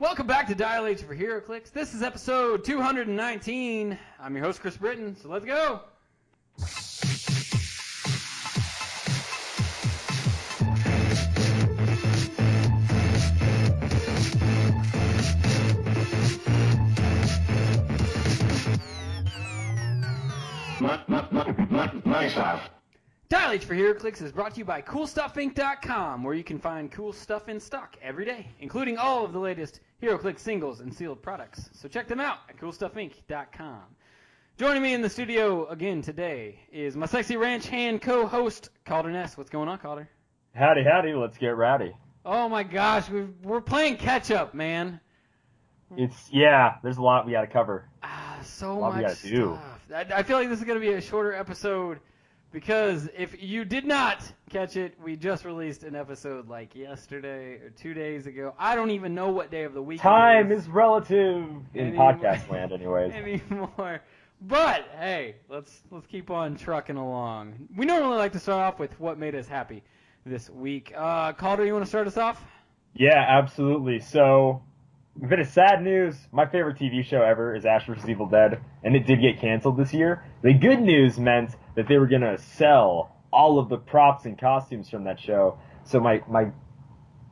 Welcome back to Dial H for HeroClix. This is episode 219. I'm your host, Chris Britton, so let's go. Nice style. Dial H for HeroClix is brought to you by CoolStuffInc.com, where you can find cool stuff in stock every day, including all of the latest HeroClix singles and sealed products. So check them out at CoolStuffInc.com. Joining me in the studio again today is my sexy ranch hand co-host Calder Ness. What's going on, Calder? Howdy, howdy, let's get rowdy. Oh my gosh, we've, we're playing catch up, man. It's, yeah, there's a lot we gotta cover. Ah, so we much stuff. I, I feel like this is going to be a shorter episode because if you did not catch it, we just released an episode like yesterday or two days ago. I don't even know what day of the week. Time is relative in Any- podcast land, anyways. anymore. But hey, let's let's keep on trucking along. We normally like to start off with what made us happy this week. Uh, Calder, you want to start us off? Yeah, absolutely. So, a bit of sad news. My favorite TV show ever is Ash vs. Evil Dead, and it did get canceled this year. The good news meant that they were gonna sell all of the props and costumes from that show. So my my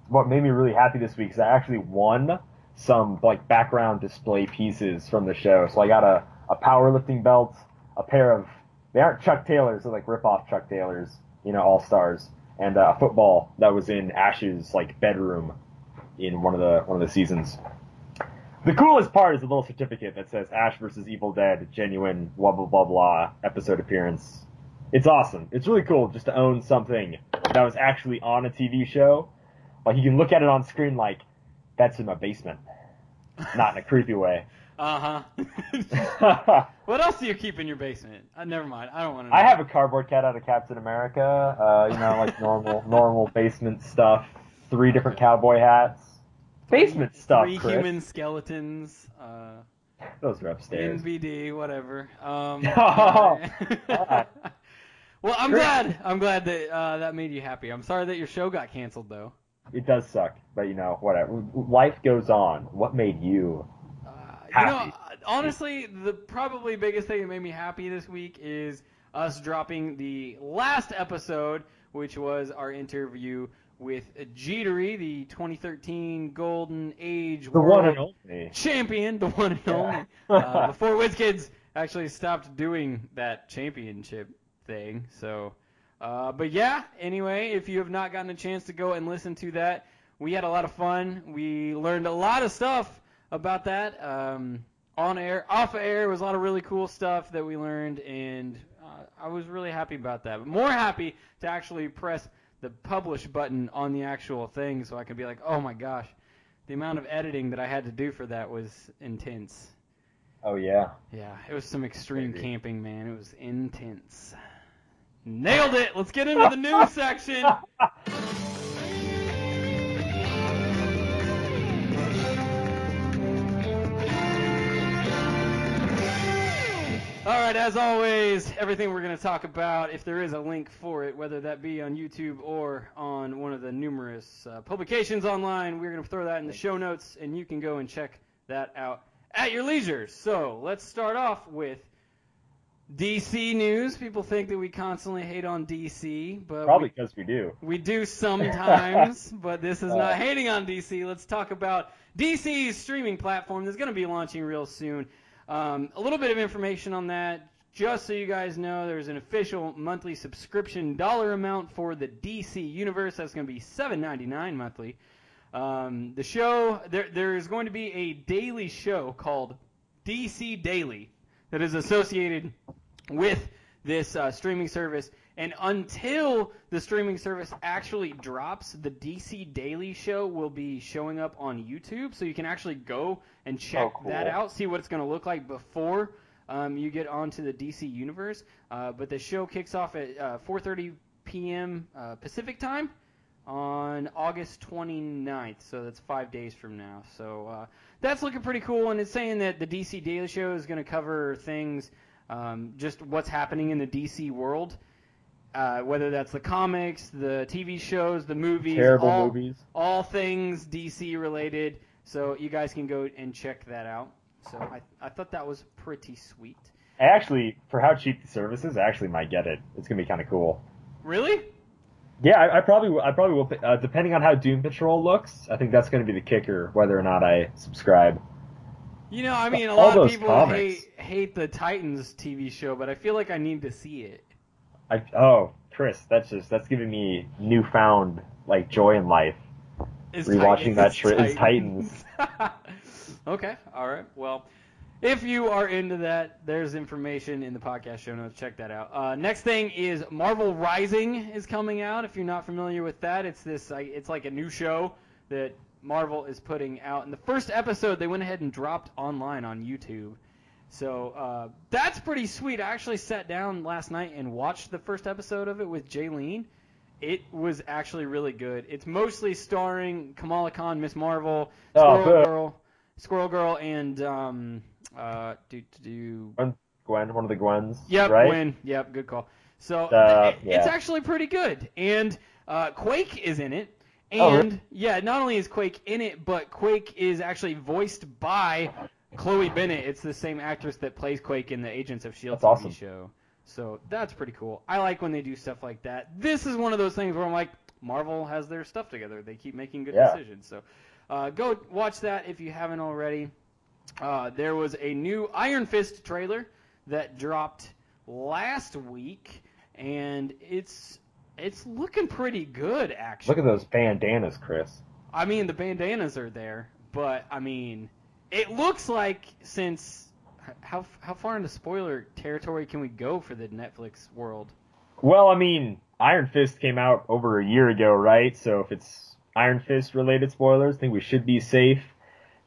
what made me really happy this week is I actually won some like background display pieces from the show. So I got a a powerlifting belt, a pair of they aren't Chuck Taylors, they're like rip off Chuck Taylors, you know, all stars, and uh, a football that was in Ash's like bedroom in one of the one of the seasons. The coolest part is a little certificate that says Ash versus Evil Dead, genuine, blah blah blah blah episode appearance. It's awesome. It's really cool just to own something that was actually on a TV show. Like you can look at it on screen like that's in my basement, not in a creepy way. Uh huh. What else do you keep in your basement? Uh, never mind. I don't want to. know. I have a cardboard cat out of Captain America. Uh, you know, like normal normal basement stuff. Three different cowboy hats. Basement stuff. Three Chris. human skeletons. Uh, Those are upstairs. NBD, whatever. Um, Oh, well, I'm Chris. glad. I'm glad that uh, that made you happy. I'm sorry that your show got canceled, though. It does suck, but you know, whatever. Life goes on. What made you? Uh, you know, honestly, the probably biggest thing that made me happy this week is us dropping the last episode, which was our interview with Jetery, the 2013 Golden Age The World one and only. champion, the one and Yeah. only. Uh, before WizKids actually stopped doing that championship thing. So, uh, but yeah. Anyway, if you have not gotten a chance to go and listen to that, we had a lot of fun. We learned a lot of stuff about that um, on air, off air. Was a lot of really cool stuff that we learned, and uh, I was really happy about that. But more happy to actually press the publish button on the actual thing, so I could be like, oh my gosh, the amount of editing that I had to do for that was intense. Oh yeah. Yeah, it was some extreme camping, man. It was intense. Nailed it. Let's get into the news section. right, as always, everything we're going to talk about, if there is a link for it, whether that be on YouTube or on one of the numerous uh, publications online, we're going to throw that in the show notes, and you can go and check that out at your leisure. So let's start off with DC news. People think that we constantly hate on DC, but Probably because we do. we do sometimes, but this is not Uh. hating on DC. Let's talk about DC's streaming platform that's going to be launching real soon. Um, a little bit of information on that, just so you guys know, there's an official monthly subscription dollar amount for the DC universe. That's going to be $7.99 monthly. Um, the show there there is going to be a daily show called DC Daily that is associated with this uh, streaming service. And until the streaming service actually drops, the DC Daily Show will be showing up on YouTube, so you can actually go and check Oh, cool. that out, see what it's going to look like before um, you get onto the DC universe. Uh, but the show kicks off at uh, 4:30 p.m. Uh, Pacific time on August 29th, so that's five days from now. So uh, that's looking pretty cool, and it's saying that the DC Daily Show is going to cover things, um, just what's happening in the DC world, uh, whether that's the comics, the TV shows, the movies, Terrible all, movies. all things DC related. So you guys can go and check that out. So I, I thought that was pretty sweet. I actually, for how cheap the service is, I actually might get it. It's gonna be kind of cool. Really? Yeah, I, I probably, will- I probably will. Uh, depending on how Doom Patrol looks, I think that's gonna be the kicker, whether or not I subscribe. You know, I mean, a All lot of people comics. hate hate the Titans TV show, but I feel like I need to see it. I, oh, Chris, that's just that's giving me newfound like joy in life. Is Rewatching that is tra- is Titans. okay, all right. Well, if you are into that, there's information in the podcast show notes. Check that out. Uh, next thing is Marvel Rising is coming out. If you're not familiar with that, it's this. It's like a new show that Marvel is putting out. And the first episode they went ahead and dropped online on YouTube. So uh, that's pretty sweet. I actually sat down last night and watched the first episode of it with Jaylene. It was actually really good. It's mostly starring Kamala Khan, Miss Marvel, Oh, Squirrel good. Girl, Squirrel Girl, and um, uh, do do. Gwen, one of the Gwens. Yep, right? Gwen. Yep, good call. So Uh, it- it's yeah. actually pretty good, and uh, Quake is in it. And Oh, really? yeah, not only is Quake in it, but Quake is actually voiced by Chloe Bennet. It's the same actress that plays Quake in the Agents of Shield That's TV awesome. show. So that's pretty cool. I like when they do stuff like that. This is one of those things where I'm like, Marvel has their stuff together. They keep making good Yeah. decisions. So uh, go watch that if you haven't already. Uh, there was a new Iron Fist trailer that dropped last week, and it's it's looking pretty good actually. Look at those bandanas, Chris. I mean, the bandanas are there, but I mean, it looks like since how how far into spoiler territory can we go for the Netflix world? Well, I mean, Iron Fist came out over a year ago, right? So if it's Iron Fist related spoilers, I think we should be safe.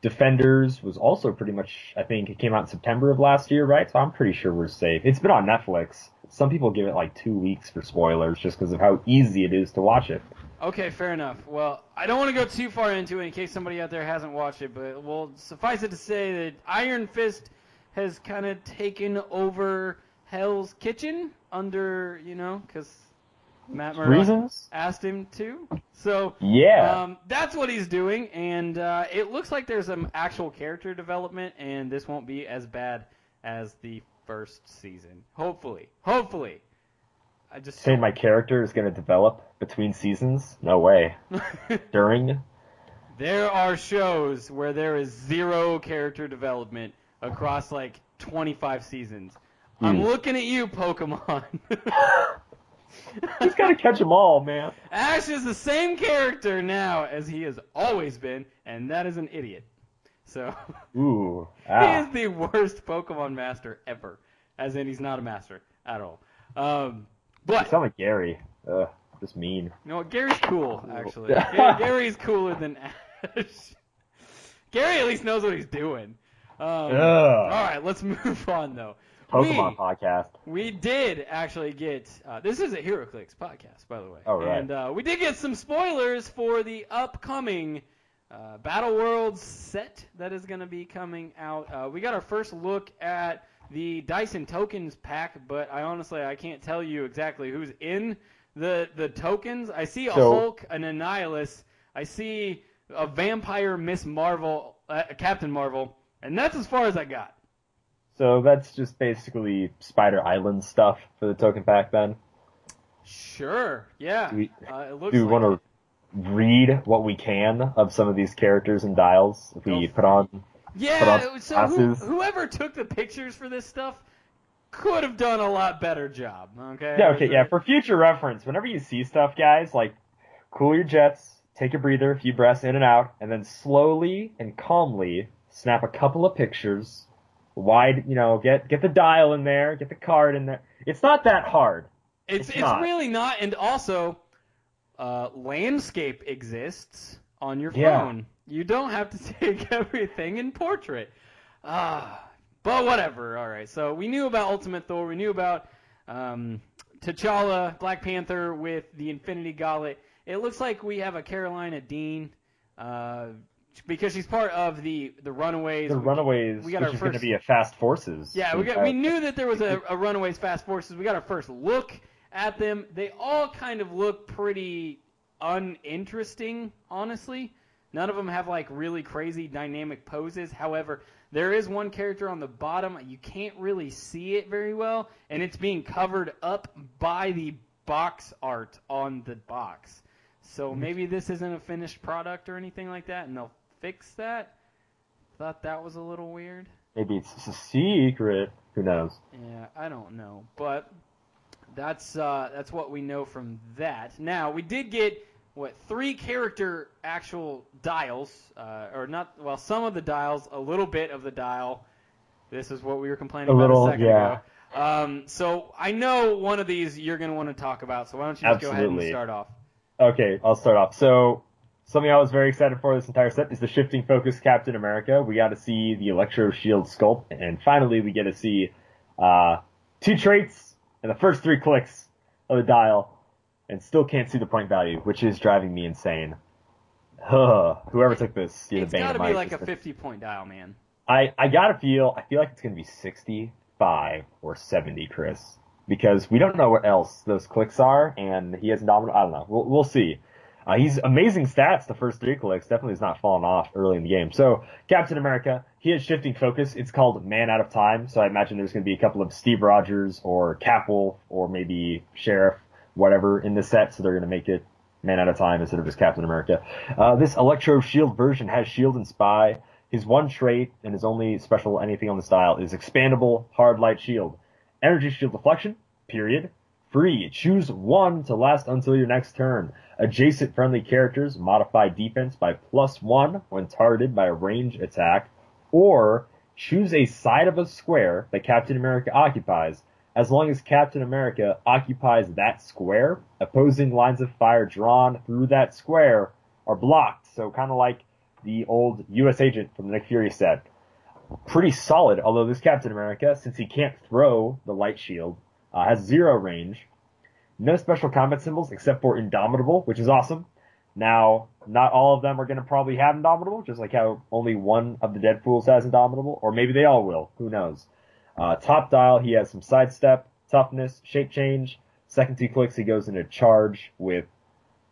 Defenders was also pretty much, I think it came out in September of last year, right? So I'm pretty sure we're safe. It's been on Netflix. Some people give it like two weeks for spoilers just because of how easy it is to watch it. Okay, fair enough. Well, I don't want to go too far into it in case somebody out there hasn't watched it, but well, suffice it to say that Iron Fist has kind of taken over Hell's Kitchen under, you know, because Matt Murdock Reasons? asked him to. So Yeah. um, that's what he's doing, and uh, it looks like there's some actual character development, and this won't be as bad as the first season. Hopefully, hopefully. I just Saying my character is going to develop between seasons? No way. During? There are shows where there is zero character development across like 25 seasons. I'm Hmm. looking at you, Pokemon. Just got to catch them all, man. Ash is the same character now as he has always been, and that is an idiot. So Ooh. he Ah. is the worst Pokemon master ever. As in, he's not a master at all. Um, You but sound like Gary. Ugh, just mean. You know what? Gary's cool, actually. Ga- Gary's cooler than Ash. Gary at least knows what he's doing. Um, all right, let's move on though. Pokemon we, podcast. we did actually get. Uh, this is a HeroClix podcast, by the way. Oh, right. And uh, we did get some spoilers for the upcoming uh, Battle Worlds set that is going to be coming out. Uh, we got our first look at the Dyson tokens pack, but I honestly I can't tell you exactly who's in the the tokens. I see a So- Hulk, an Annihilus. I see a vampire, Miss Marvel, uh, Captain Marvel, and that's as far as I got. So that's just basically Spider Island stuff for the token pack then. Sure. Yeah. Do we- uh, it looks Do we like want to read what we can of some of these characters and dials if we put on? Yeah, so who, whoever took the pictures for this stuff could have done a lot better job. Okay. Yeah, okay, yeah. For future reference, whenever you see stuff, guys, like cool your jets, take a breather, a few breaths in and out, and then slowly and calmly snap a couple of pictures. Wide, you know, get get the dial in there, get the card in there. It's not that hard. it's it's it's not. really not, and also, uh, landscape exists on your Yeah. You don't have to take everything in portrait. Ah, but whatever. All right. So we knew about Ultimate Thor. We knew about um, T'Challa, Black Panther with the Infinity Gauntlet. It looks like we have a Karolina Dean. Uh, because she's part of the the Runaways. The Runaways, we got which our is going to be a Fast Forces. Yeah, we got, we knew that there was a, a Runaways Fast Forces. We got our first look at them. They all kind of look pretty uninteresting, honestly. None of them have like really crazy dynamic poses. However, there is one character on the bottom. You can't really see it very well, and it's being covered up by the box art on the box. So maybe this isn't a finished product or anything like that, and they'll fix that. Thought that was a little weird. Maybe it's a secret. Who knows? Yeah, I don't know, but that's uh, that's what we know from that. Now we did get what three character actual dials, uh, or not? Well, some of the dials, a little bit of the dial. This is what we were complaining A about little, a second yeah. ago. Um, so I know one of these you're going to want to talk about. So why don't you just go ahead and start off? Okay, I'll start off. So, something I was very excited for this entire set is the shifting focus Captain America. We got to see the Electro Shield sculpt, and finally we get to see uh, two traits in the first three clicks of the dial, and still can't see the point value, which is driving me insane. Whoever took this, you're It's the bane got of to my be like a existence. 50 point dial, man. I, I gotta feel, I feel like it's gonna be 65 or 70, Chris. Because we don't know what else those clicks are, and he has nominal, I don't know. We'll, we'll see. Uh, he's amazing stats the first three clicks, definitely has not fallen off early in the game. So, Captain America, he has shifting focus. It's called Man Out of Time, so I imagine there's gonna be a couple of Steve Rogers or Capwolf or maybe Sheriff, whatever in the set, so they're gonna make it Man Out of Time instead of just Captain America. Uh, this Electro Shield version has Shield and Spy. His one trait and his only special anything on the style is expandable hard light shield. Energy shield deflection, period. Free. Choose one to last until your next turn. Adjacent friendly characters modify defense by plus one when targeted by a range attack. Or choose a side of a square that Captain America occupies. As long as Captain America occupies that square, opposing lines of fire drawn through that square are blocked. So kind of like the old U.S. agent from the Nick Fury set. Pretty solid, although this Captain America, since he can't throw the light shield, uh, has zero range. No special combat symbols except for Indomitable, which is awesome. Now, not all of them are going to probably have Indomitable, just like how only one of the Deadpools has Indomitable, or maybe they all will. Who knows? Uh, top dial, he has some sidestep, toughness, shape change. Second two clicks, he goes into charge with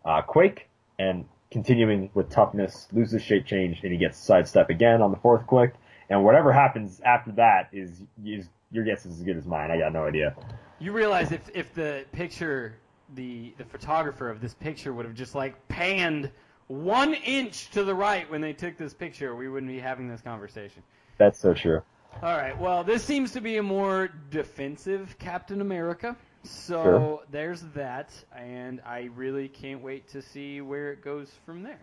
uh, Quake, and continuing with toughness, loses shape change, and he gets sidestep again on the fourth click. And whatever happens after that is, is your guess is as good as mine. I got no idea. You realize if if the picture, the the photographer of this picture would have just like panned one inch to the right when they took this picture, we wouldn't be having this conversation. That's so true. All right. Well, this seems to be a more defensive Captain America. So Sure. there's that, and I really can't wait to see where it goes from there.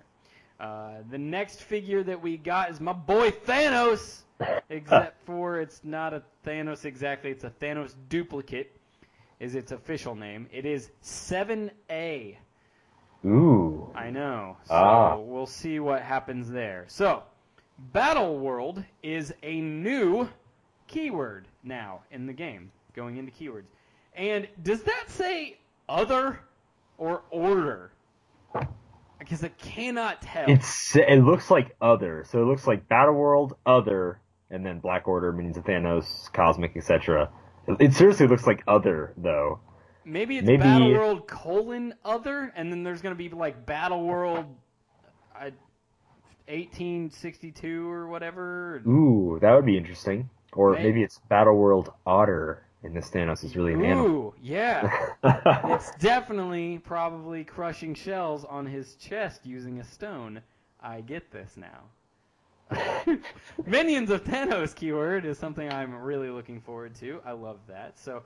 Uh, the next figure that we got is my boy Thanos, except for it's not a Thanos exactly; it's a Thanos duplicate. Is its official name? It is 7A. Ooh. I know. So Ah. we'll see what happens there. So, Battle World is a new keyword now in the game, going into keywords. And does that say other or order? Because I cannot tell. It's it looks like other, so it looks like Battle World, other, and then Black Order means Thanos, Cosmic, etc. It, seriously looks like other though. maybe it's maybe- Battle World colon other, and then there's going to be like Battle World uh, 1862 or whatever. Ooh, that would be interesting. Or May- maybe it's Battle World Otter, and this Thanos is really an animal. Ooh, yeah. It's definitely probably crushing shells on his chest using a stone. I get this now. Minions of Thanos keyword is something I'm really looking forward to. I love that. So,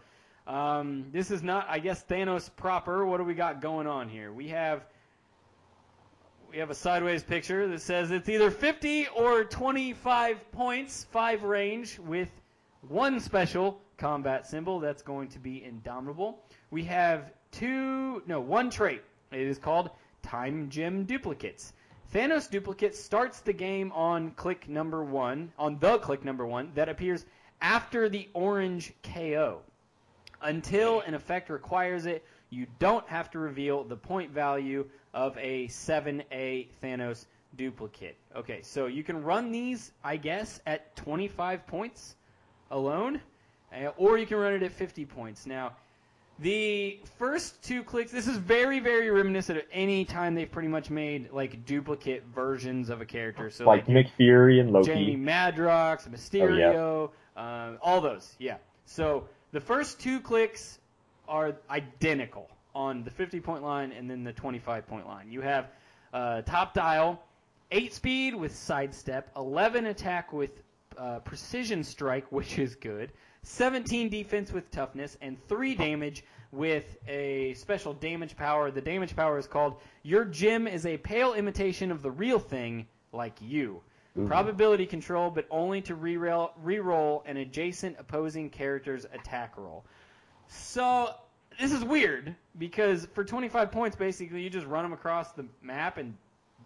um, this is not, I guess, Thanos proper. What do we got going on here? We have we have a sideways picture that says it's either 50 or 25 points, five range with one special combat symbol that's going to be indomitable. We have two, no, one trait. It is called Time Gem Duplicates. Thanos Duplicate starts the game on click number one, on the click number one, that appears after the orange KO. Until an effect requires it, you don't have to reveal the point value of a 7A Thanos duplicate. Okay, so you can run these, I guess, at 25 points alone, uh, or you can run it at 50 points. Now, The first two clicks, this is very, very reminiscent of any time they've pretty much made like duplicate versions of a character. So like, Nick Fury and Loki. Jamie Madrox, Mysterio, uh, all those, yeah. So the first two clicks are identical on the 50 point line and then the 25 point line. You have uh, top dial, 8 speed with sidestep, 11 attack with uh, precision strike, which is good, 17 defense with toughness, and 3 damage with a special damage power. The damage power is called Your Gem is a pale imitation of the real thing, like you. Ooh. Probability control, but only to reroll, reroll an adjacent opposing character's attack roll. So this is weird because for 25 points, basically you just run them across the map and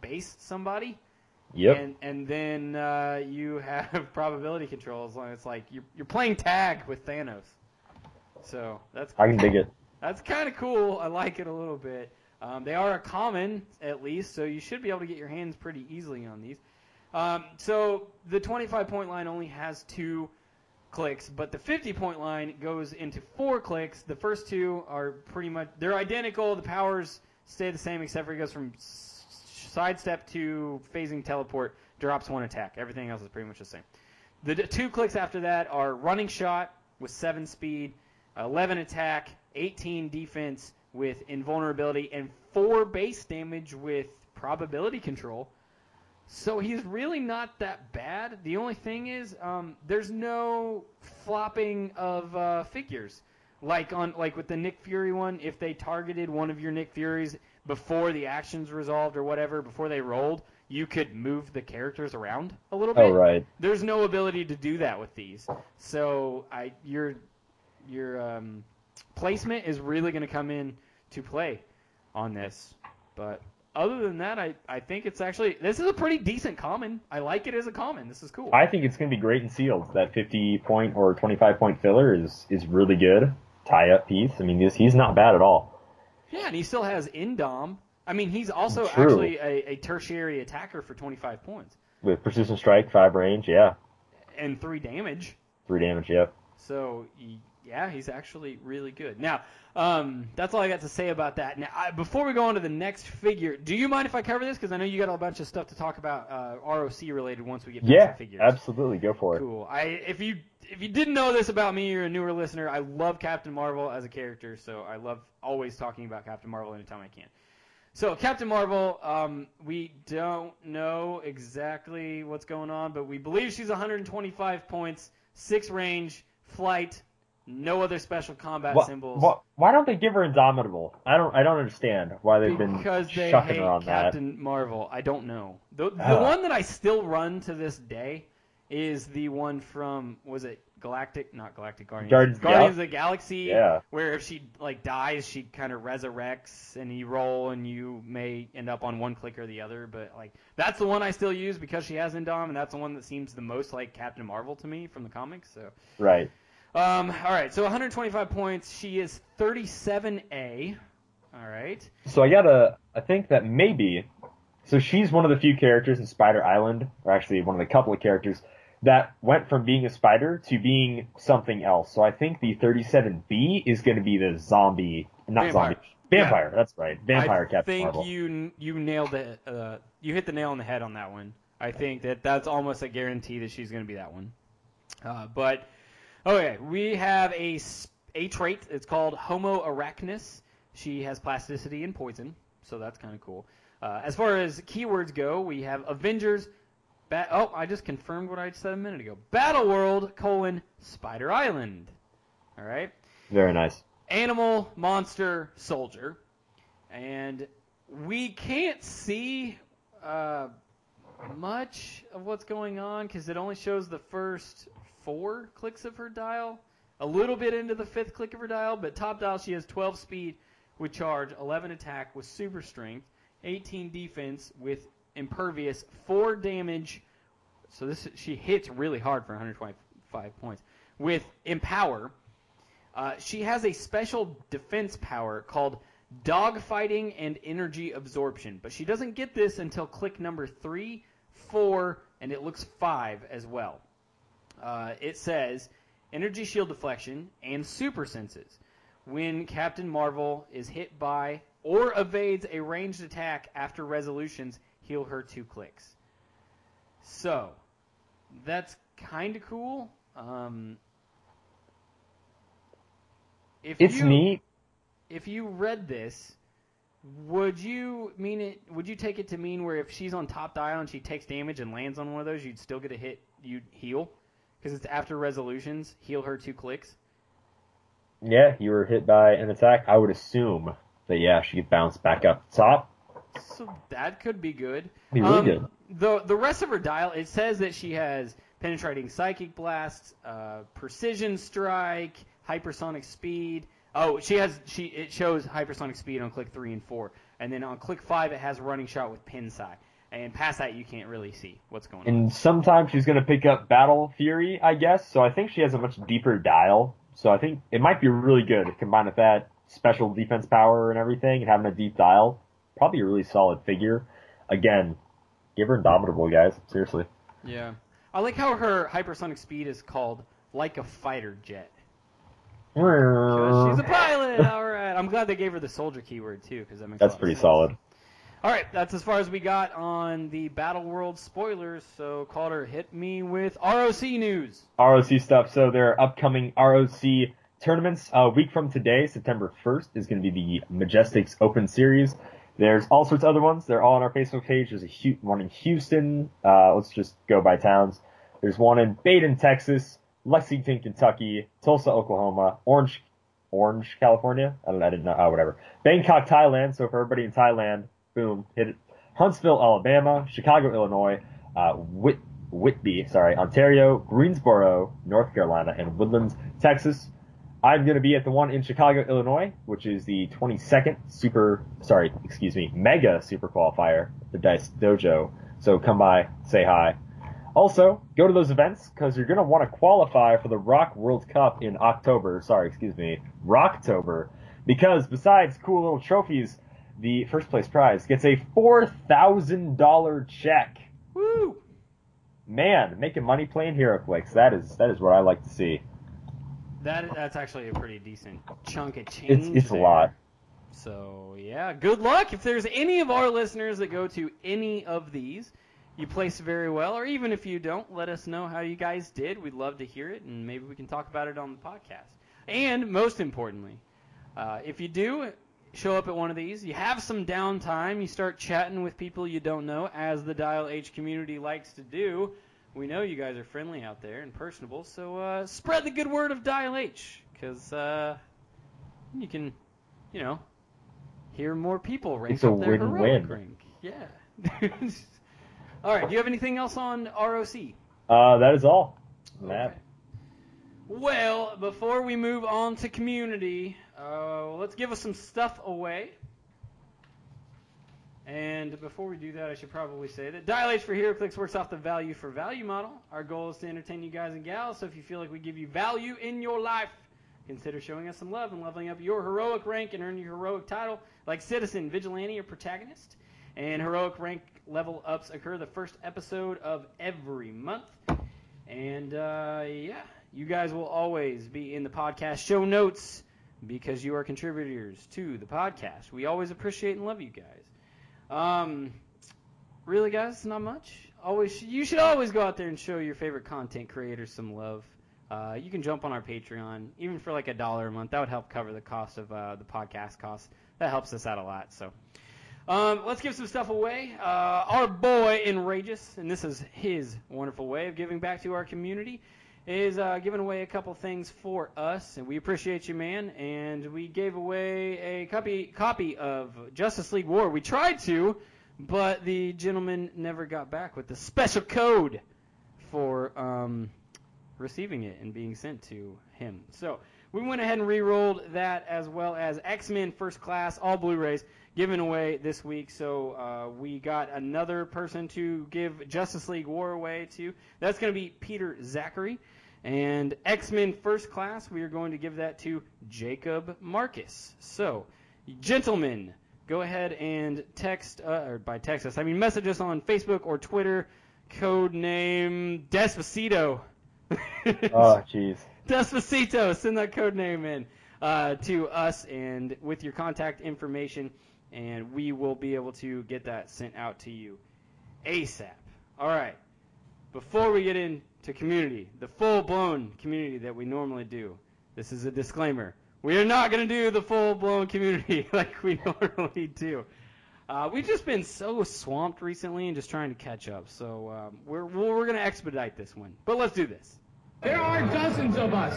base somebody. Yep. And and then uh, you have probability control as long as it's like you're you're playing tag with Thanos. So that's I can dig it. that's kind of cool. I like it a little bit. Um, they are a common at least, so you should be able to get your hands pretty easily on these. Um, so the 25 point line only has two clicks, but the 50 point line goes into four clicks. The first two are pretty much they're identical. The powers stay the same except for it goes from sidestep to phasing teleport, drops one attack. Everything else is pretty much the same. The two clicks after that are running shot with seven speed, 11 attack, 18 defense with invulnerability, and four base damage with probability control. So he's really not that bad. The only thing is, um, there's no flopping of uh, figures. Like on like with the Nick Fury one, if they targeted one of your Nick Furies before the actions resolved or whatever, before they rolled, you could move the characters around a little bit. Oh right. There's no ability to do that with these. So I your your um, placement is really going to come in to play on this. But other than that, I, I think it's actually this is a pretty decent common. I like it as a common. This is cool. I think it's going to be great in sealed. That 50 point or 25 point filler is is really good. Tie up piece. I mean, he's, he's not bad at all. yeah, and he still has Indom. I mean, he's also True. actually a, a tertiary attacker for 25 points With precision strike, five range, yeah, and three damage. three damage, yeah. So yeah, he's actually really good. Now, um, that's all I got to say about that. Now, I, before we go on to the next figure, do you mind if I cover this? Because I know you got a bunch of stuff to talk about uh, ROC related once we get Yeah, the figures. absolutely. Go for it. Cool. I if you if you didn't know this about me, you're a newer listener. I love Captain Marvel as a character, so I love always talking about Captain Marvel anytime I can. So Captain Marvel, um, we don't know exactly what's going on, but we believe she's 125 points, six range, flight, no other special combat Wha- symbols. wha- why don't they give her Indomitable? I don't. I don't understand why they've been because they shucking hate her on that. Captain Marvel. I don't know. The, the one that I still run to this day is the one from was it Galactic? Not Galactic Guardians. Guardians of the Guardians of the Galaxy. Yeah. Where if she like dies, she kind of resurrects, and you roll, and you may end up on one click or the other. But like that's the one I still use because she has Indom, and that's the one that seems the most like Captain Marvel to me from the comics. So. Right. Um, all right, so 125 points. She is 37A. All right. So I gotta. I think that maybe. So she's one of the few characters in Spider Island, or actually one of the couple of characters that went from being a spider to being something else. So I think the 37B is going to be the zombie, not Vampire. zombie, vampire. That's right, vampire I Captain think Marvel. you you nailed it. Uh, you hit the nail on the head on that one. I think that that's almost a guarantee that she's going to be that one. Uh, but okay, we have a a trait. It's called Homo arachnus. She has plasticity and poison, so that's kind of cool. Uh, as far as keywords go, we have Avengers. Ba- oh, I just confirmed what I said a minute ago. Battle World colon Spider Island. All right Very nice. animal, monster, soldier, and we can't see uh, much of what's going on because it only shows the first four clicks of her dial, a little bit into the fifth click of her dial, but top dial she has 12 speed with charge, 11 attack with super strength, 18 defense with impervious, 4 damage. So this she hits really hard for 125 points with empower. Uh, she has a special defense power called dogfighting and energy absorption, but she doesn't get this until click number three, four, and it looks five as well. Uh, it says energy shield deflection and super senses. when Captain Marvel is hit by or evades a ranged attack after resolutions, heal her two clicks. So, that's kind of cool. Um, if It's you, neat. If you read this, would you mean it? Would you take it to mean where if she's on top dial and she takes damage and lands on one of those, you'd still get a hit? You'd heal because it's after resolutions. Heal her two clicks. Yeah, you were hit by an attack. I would assume that yeah, she could bounce back up top. So that could be good. Be really Um, good. The the rest of her dial, it says that she has penetrating psychic blast, uh, precision strike, hypersonic speed. Oh, she has she it shows hypersonic speed on click three and four, and then on click five it has running shot with pin. And past that you can't really see what's going on. And sometimes she's gonna pick up Battle Fury, I guess. So I think she has a much deeper dial. So I think it might be really good combined with that special defense power and everything, and having a deep dial. Probably a really solid figure. Again, give her Indomitable, guys. Seriously. Yeah, I like how her hypersonic speed is called like a fighter jet. 'Cause she's a pilot. All right, I'm glad they gave her the soldier keyword too, because that makes a That's lot of pretty sense. solid. All right, that's as far as we got on the Battle World spoilers. So, Calder, hit me with ROC news. ROC stuff. So there are upcoming ROC tournaments. A week from today, September 1st, is going to be the Majestics Open Series. There's all sorts of other ones. They're all on our Facebook page. There's a hu- one in Houston. Uh, let's just go by towns. There's one in Baden, Texas, Lexington, Kentucky, Tulsa, Oklahoma, Orange, Orange, California. I don't. I didn't know. Oh, whatever. Bangkok, Thailand. So for everybody in Thailand, boom, hit it. Huntsville, Alabama, Chicago, Illinois, uh, Whit, Whitby, sorry, Ontario, Greensboro, North Carolina, and Woodlands, Texas. I'm going to be at the one in Chicago, Illinois, which is the 22nd super, sorry, excuse me, mega super qualifier, the Dice Dojo. So come by, say hi. Also, go to those events because you're going to want to qualify for the ROC World Cup in October. Sorry, excuse me, Rocktober. Because besides cool little trophies, the first place prize gets a $4,000 check. Woo! Man, making money playing HeroClix. That is that is what I like to see. That that's actually a pretty decent chunk of change. It's it's a lot. So yeah, good luck. If there's any of our listeners that go to any of these, you place very well, or even if you don't, let us know how you guys did. We'd love to hear it, and maybe we can talk about it on the podcast. And most importantly, uh, if you do show up at one of these, you have some downtime, you start chatting with people you don't know, as the Dial H community likes to do. We know you guys are friendly out there and personable, so uh, spread the good word of Dial H, because uh, you can, you know, hear more people rank It's a up their heroic win-win. rank. Yeah. all right. Do you have anything else on ROC? Uh, that is all. Matt. Okay. Well, before we move on to community, uh, let's give us some stuff away. And before we do that, I should probably say that H for HeroClix works off the value for value model. Our goal is to entertain you guys and gals, so if you feel like we give you value in your life, consider showing us some love and leveling up your heroic rank and earn your heroic title like Citizen, Vigilante, or Protagonist. And heroic rank level ups occur the first episode of every month. And uh, yeah, you guys will always be in the podcast show notes because you are contributors to the podcast. We always appreciate and love you guys. Um, really, guys, not much. Always, you should always go out there and show your favorite content creators some love. Uh, you can jump on our Patreon, even for like a dollar a month. That would help cover the cost of uh, the podcast costs. That helps us out a lot. So. Um, let's give some stuff away. Uh, our boy Enrageous, and this is his wonderful way of giving back to our community, is uh, giving away a couple things for us, and we appreciate you, man. And we gave away a copy copy of Justice League War. We tried to, but the gentleman never got back with the special code for um, receiving it and being sent to him. So we went ahead and re-rolled that as well as X-Men First Class, all Blu-rays given away this week. So uh, we got another person to give Justice League War away to. That's going to be Peter Zachary. And X Men First Class, we are going to give that to Jacob Marcus. So, gentlemen, go ahead and text, uh, or by text us, I mean message us on Facebook or Twitter, code name Despacito. Oh, jeez. Despacito, send that code name in. uh, to us and with your contact information, and we will be able to get that sent out to you ASAP. All right. Before we get into community, the full-blown community that we normally do, this is a disclaimer. We are not going to do the full-blown community like we normally do. Uh, we've just been so swamped recently and just trying to catch up. So um, we're we're going to expedite this one. But let's do this. There are dozens of us.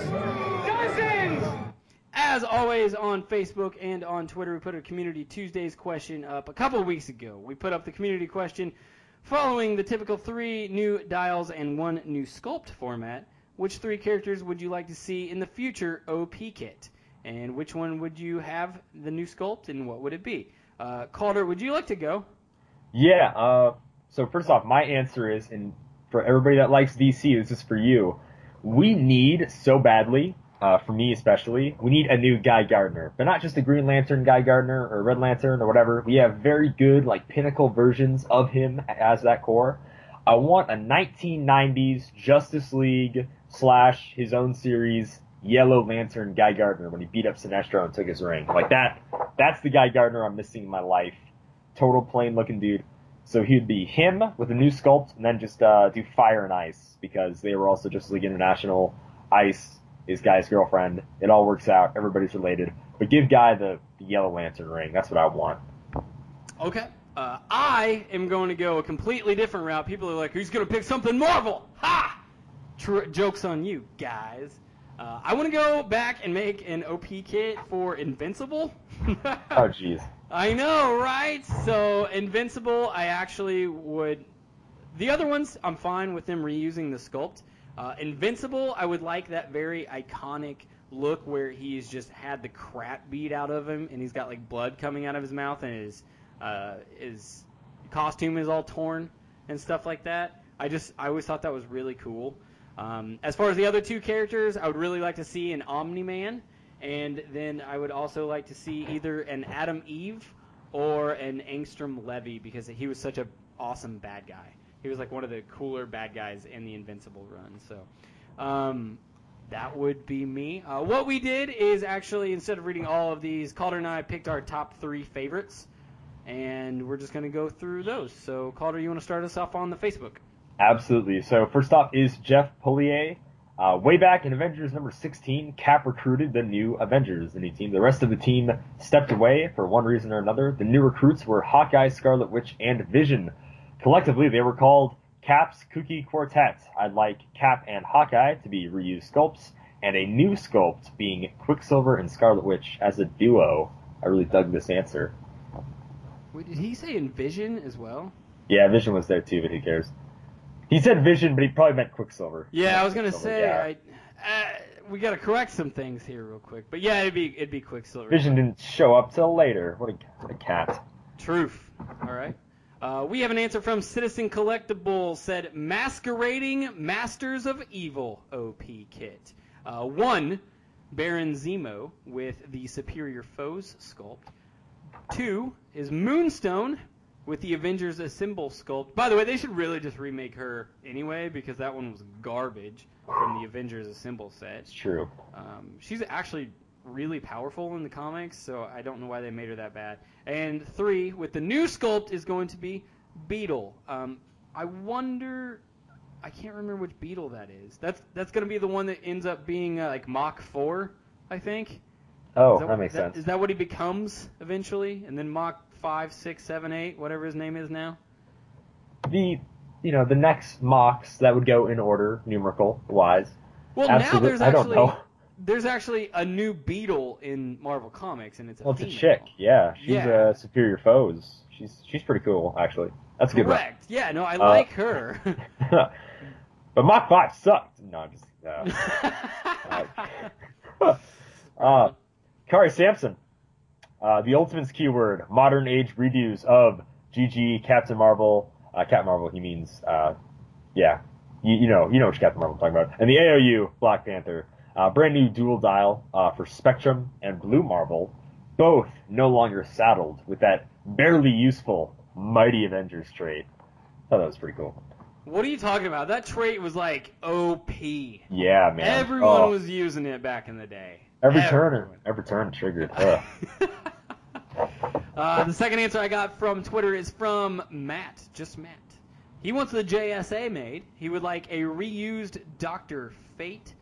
Dozens! As always on Facebook and on Twitter, we put a Community Tuesdays question up a couple weeks ago. We put up the community question following the typical three new dials and one new sculpt format. Which three characters would you like to see in the future OP kit? And which one would you have the new sculpt and what would it be? Uh, Calder, would you like to go? Yeah. Uh, so first off, my answer is, and for everybody that likes DC, this is for you. We need so badly, uh, for me especially, we need a new Guy Gardner, but not just a Green Lantern Guy Gardner or Red Lantern or whatever. We have very good like pinnacle versions of him as that core. I want a 1990s Justice League slash his own series Yellow Lantern Guy Gardner when he beat up Sinestro and took his ring. Like that, that's the Guy Gardner I'm missing in my life. Total plain looking dude. So he'd be him with a new sculpt and then just uh, do Fire and Ice because they were also Justice League International. Ice is Guy's girlfriend. It all works out. Everybody's related. But give Guy the, the Yellow Lantern ring. That's what I want. Okay. Uh, I am going to go a completely different route. People are like, who's going to pick something Marvel? Ha! Tr- joke's on you, guys. Uh, I want to go back and make an OP kit for Invincible. Oh jeez. I know, right? So Invincible, I actually would. The other ones, I'm fine with them reusing the sculpt. Uh, Invincible, I would like that very iconic look where he's just had the crap beat out of him and he's got like blood coming out of his mouth and his uh, his costume is all torn and stuff like that. I just I always thought that was really cool. Um, as far as the other two characters, I would really like to see an Omni Man, and then I would also like to see either an Atom Eve or an Angstrom Levy because he was such a awesome bad guy. He was like one of the cooler bad guys in the Invincible run. So um, that would be me. Uh, what we did is actually instead of reading all of these, Calder and I picked our top three favorites, and we're just going to go through those. So Calder, you want to start us off on the Facebook? Absolutely. So first off is Jeff Polier. Uh, way back in Avengers number 16, Cap recruited the new Avengers, the new team. The rest of the team stepped away for one reason or another. The new recruits were Hawkeye, Scarlet Witch, and Vision. Collectively, they were called Cap's Kooky Quartet. I'd like Cap and Hawkeye to be reused sculpts, and a new sculpt being Quicksilver and Scarlet Witch as a duo. I really dug this answer. Wait, did he say Envision as well? Yeah, Vision was there too, but who cares? He said Vision, but he probably meant Quicksilver. Yeah, I was gonna say yeah. I, uh, we gotta correct some things here real quick. But yeah, it'd be it'd be Quicksilver. Vision didn't show up till later. What a, what a cat. Truth. All right. Uh, we have an answer from Citizen Collectible. Said masquerading Masters of Evil OP kit. Uh, one, Baron Zemo with the Superior Foes sculpt. Two is Moonstone with the Avengers Assemble sculpt. By the way, they should really just remake her anyway because that one was garbage from the Avengers Assemble set. It's true. Um, she's actually really powerful in the comics, so I don't know why they made her that bad. And three, with the new sculpt, is going to be Beetle. Um, I wonder. I can't remember which Beetle that is. That's that's going to be the one that ends up being uh, like Mach Four, I think. Oh, that, what- makes that- sense. Is that what he becomes eventually? And then Mach Five, Six, Seven, Eight, whatever his name is now. the you know the next Machs that would go in order numerical wise. Well, now Absolute- there's I don't actually know. There's actually a new Beetle in Marvel Comics, and it's a Well, it's a chick. Yeah, she's Yeah. uh, superior foes. She's she's pretty cool actually. That's a good one. Correct. Yeah, no, I Uh, like her. but Mach five sucked. No, I'm just. Uh, uh, Kari Sampson. Uh, the Ultimates keyword, modern age redos of GG, Captain Marvel, uh, Captain Marvel, he means, uh, yeah, you, you know, you know which Captain Marvel I'm talking about. And the AOU, Black Panther, uh, brand new dual dial, uh, for Spectrum and Blue Marvel, both no longer saddled with that barely useful Mighty Avengers trait. thought that was pretty cool. what are you talking about? That trait was like OP. Yeah, man. Everyone Oh. was using it back in the day. Every turn, every turn triggered. Uh, the second answer I got from Twitter is from Matt, just Matt. He wants the JSA made. He would like a reused Doctor Fate.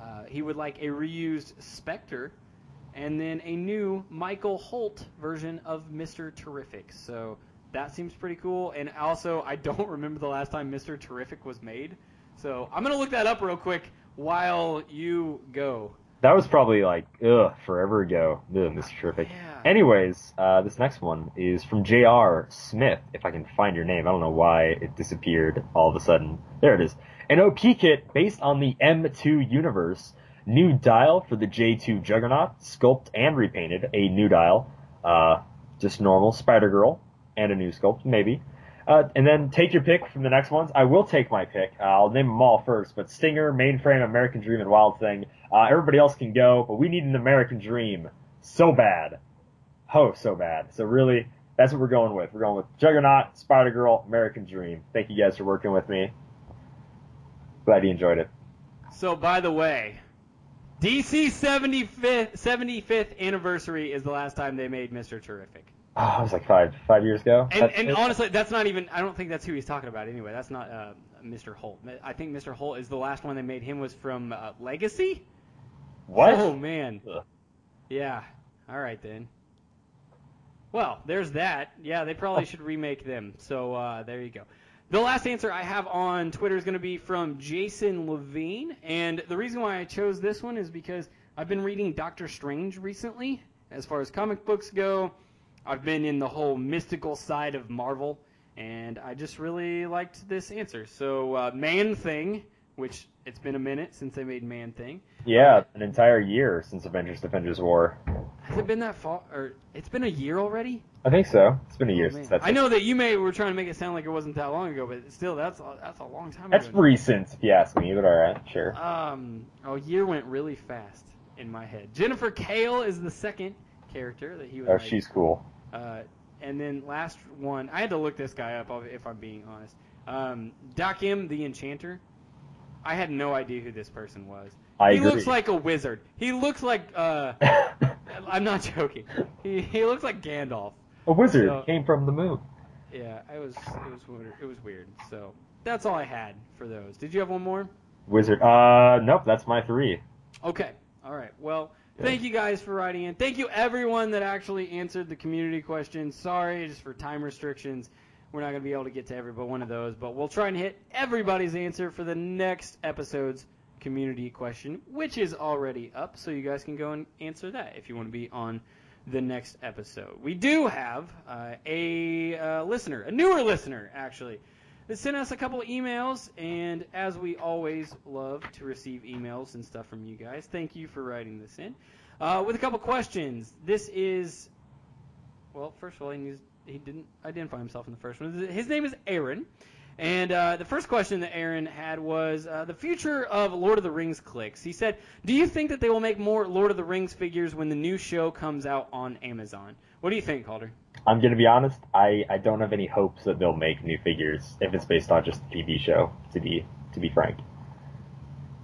Uh, he would like a reused Spectre, and then a new Michael Holt version of Mister Terrific. So that seems pretty cool. And also, I don't remember the last time Mister Terrific was made. So I'm gonna look that up real quick while you go. That was probably like ugh forever ago. Ugh, Mr. Terrific. Yeah. Anyways, uh, this next one is from J.R. Smith. If I can find your name, I don't know why it disappeared all of a sudden. There it is. An OP kit based on the M2 universe. New dial for the J2 Juggernaut, sculpt and repainted. A new dial, uh, just normal Spider Girl, and a new sculpt maybe. Uh, and then take your pick from the next ones. I will take my pick. Uh, I'll name them all first, but Stinger, Mainframe, American Dream, and Wild Thing. Uh, everybody else can go, but we need an American Dream so bad. Oh, so bad. So really, that's what we're going with. We're going with Juggernaut, Spider Girl, American Dream. Thank you guys for working with me. Glad you enjoyed it. So, by the way, DC 75th, 75th anniversary is the last time they made Mr. Terrific. Oh, it was like five five years ago. And, That's- and honestly, that's not even, I don't think that's who he's talking about anyway. That's not uh, Mr. Holt. I think Mr. Holt is the last one they made him was from uh, Legacy? what? Oh, man. Ugh. Yeah. All right, then. Well, there's that. Yeah, they probably should remake them. So uh, there you go. The last answer I have on Twitter is going to be from Jason Levine, and the reason why I chose this one is because I've been reading Doctor Strange recently. As far as comic books go, I've been in the whole mystical side of Marvel, and I just really liked this answer. So, uh, Man Thing, which it's been a minute since they made Man Thing. Yeah, an entire year since Avengers Defenders War. Has it been that far? Or it's been a year already? I think so. It's been a year Oh, since that. I know that you may were trying to make it sound like it wasn't that long ago, but still, that's a, that's a long time ago. That's ago. recent, if you ask me. But all right, sure. Um, oh, year went really fast in my head. Jennifer Kale is the second character that he was. Oh, like, she's cool. Uh, and then last one, I had to look this guy up if I'm being honest. Um, Dakimh, the Enchanter. I had no idea who this person was. I he agree. looks like a wizard. He looks like. Uh, I'm not joking. He he looks like Gandalf. A wizard So- came from the moon. Yeah, it was it was weird. It was weird. So that's all I had for those. Did you have one more? Wizard. Uh, nope. That's my three. Okay. All right. Well, thank you guys for writing in. Thank you everyone that actually answered the community question. Sorry, just for time restrictions, we're not going to be able to get to every but one of those, but we'll try and hit everybody's answer for the next episode's community question, which is already up, so you guys can go and answer that if you want to be on the next episode. We do have uh, a uh, listener, a newer listener actually, that sent us a couple emails, and as we always love to receive emails and stuff from you guys, thank you for writing this in. Uh, with a couple questions. This is, well, first of all, he, needs, he didn't identify himself in the first one. His name is Aaron. And uh, the first question that Aaron had was uh, the future of Lord of the Rings clicks. He said, "Do you think that they will make more Lord of the Rings figures when the new show comes out on Amazon?" What do you think, Calder? I'm gonna be honest. I, I don't have any hopes that they'll make new figures if it's based on just a TV show. To be to be frank.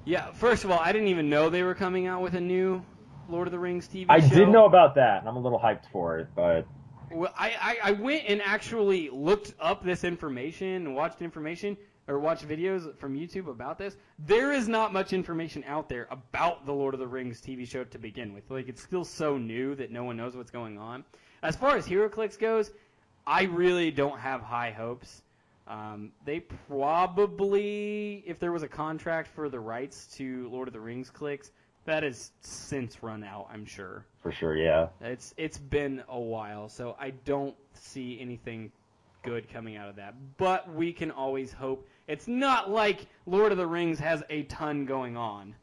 Yeah, first of all, I didn't even know they were coming out with a new Lord of the Rings TV show. I show. did know about that, and I'm a little hyped for it. But Well, I, I, I went and actually looked up this information and watched information or watched videos from YouTube about this. There is not much information out there about the Lord of the Rings TV show to begin with. Like it's still so new that no one knows what's going on. As far as HeroClix goes, I really don't have high hopes. Um, they probably, if there was a contract for the rights to Lord of the Rings clicks, that has since run out. I'm sure. For sure, yeah. It's it's been a while, so I don't see anything good coming out of that. But we can always hope. It's not like Lord of the Rings has a ton going on.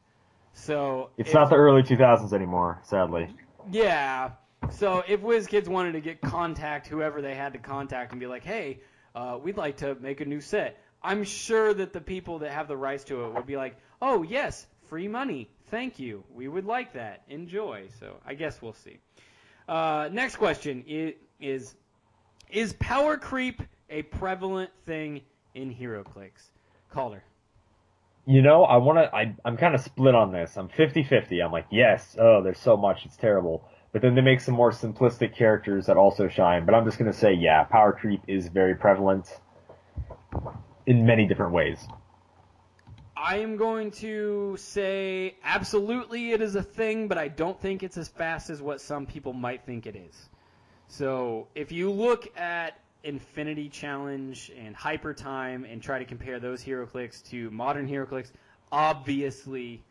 So It's if- not the early 2000s anymore, sadly. yeah. So if WizKids wanted to get contact whoever they had to contact and be like, hey, uh, we'd like to make a new set, I'm sure that the people that have the rights to it would be like, oh yes, free money, thank you, we would like that, enjoy. So I guess we'll see. Uh, next question is, is power creep a prevalent thing in HeroClix? Calder. You know, I want to. I'm kind of split on this. I'm 50-50. I'm like, yes. Oh, there's so much. It's terrible. But then they make some more simplistic characters that also shine. But I'm just gonna say, yeah, power creep is very prevalent in many different ways. I am going to say absolutely it is a thing, but I don't think it's as fast as what some people might think it is. So if you look at Infinity Challenge and Hyper Time and try to compare those HeroClix to modern HeroClix, obviously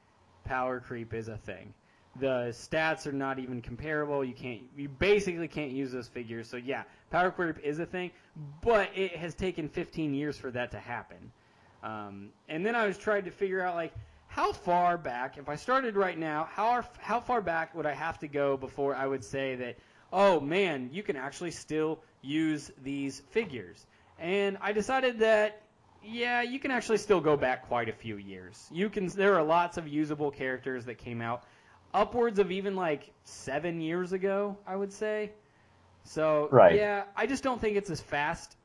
power creep is a thing. The stats are not even comparable. You can't, you basically can't use those figures. So yeah, power creep is a thing, but it has taken 15 years for that to happen. Um, and then I was trying to figure out like how far back, if I started right now, how how far back would I have to go before I would say that, oh man, you can actually still use these figures? And I decided that yeah, you can actually still go back quite a few years. You can there are lots of usable characters that came out upwards of even like seven years ago, I would say. So Right. yeah, I just don't think it's as fast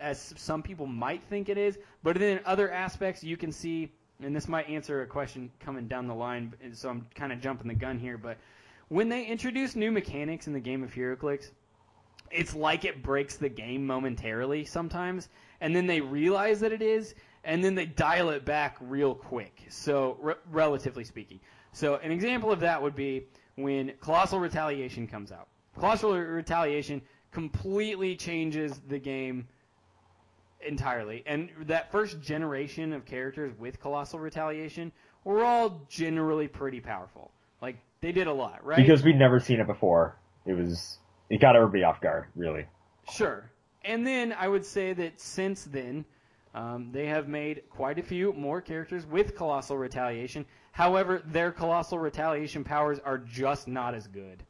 as some people might think it is. But then other aspects, you can see, and this might answer a question coming down the line, so I'm kind of jumping the gun here. But when they introduce new mechanics in the game of HeroClix, it's like it breaks the game momentarily sometimes, and then they realize that it is, and then they dial it back real quick. So, re- relatively speaking. So, an example of that would be when Colossal Retaliation comes out. Colossal Retaliation completely changes the game entirely. And that first generation of characters with Colossal Retaliation were all generally pretty powerful. Like, they did a lot, right? Because we'd never seen it before. It was it got everybody off guard, really. Sure. And then I would say that since then, um, they have made quite a few more characters with Colossal Retaliation. However, their Colossal Retaliation powers are just not as good.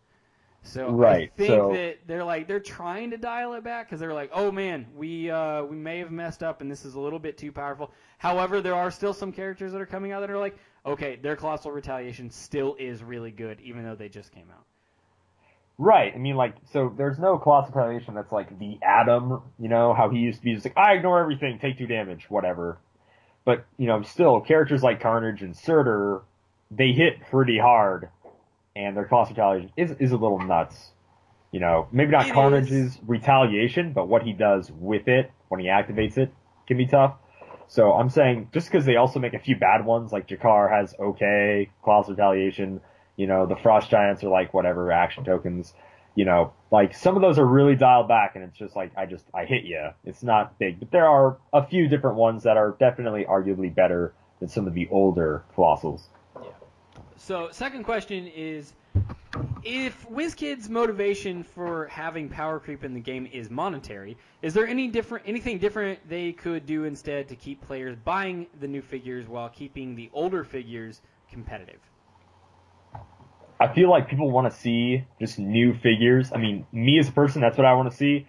So I Right, think so- that they're like they're trying to dial it back because they're like, oh man, we uh, we may have messed up and this is a little bit too powerful. However, there are still some characters that are coming out that are like, okay, their Colossal Retaliation still is really good even though they just came out. Right. I mean, like, so there's no colossal retaliation that's like the Atom, you know, how he used to be just like, I ignore everything, take two damage, whatever. But, you know, still, characters like Carnage and Surtur, they hit pretty hard, and their colossal retaliation is, is a little nuts. You know, maybe not It Carnage's retaliation, but what he does with it when he activates it can be tough. So I'm saying, just because they also make a few bad ones, like Jakar has okay, colossal retaliation, you know, the Frost Giants are like whatever action tokens. You know, like some of those are really dialed back, and it's just like I just I hit you. It's not big, but there are a few different ones that are definitely arguably better than some of the older colossals. So, second question is if WizKids' motivation for having power creep in the game is monetary, is there any different anything different they could do instead to keep players buying the new figures while keeping the older figures competitive? I feel like people want to see just new figures. I mean, me as a person, that's what I want to see.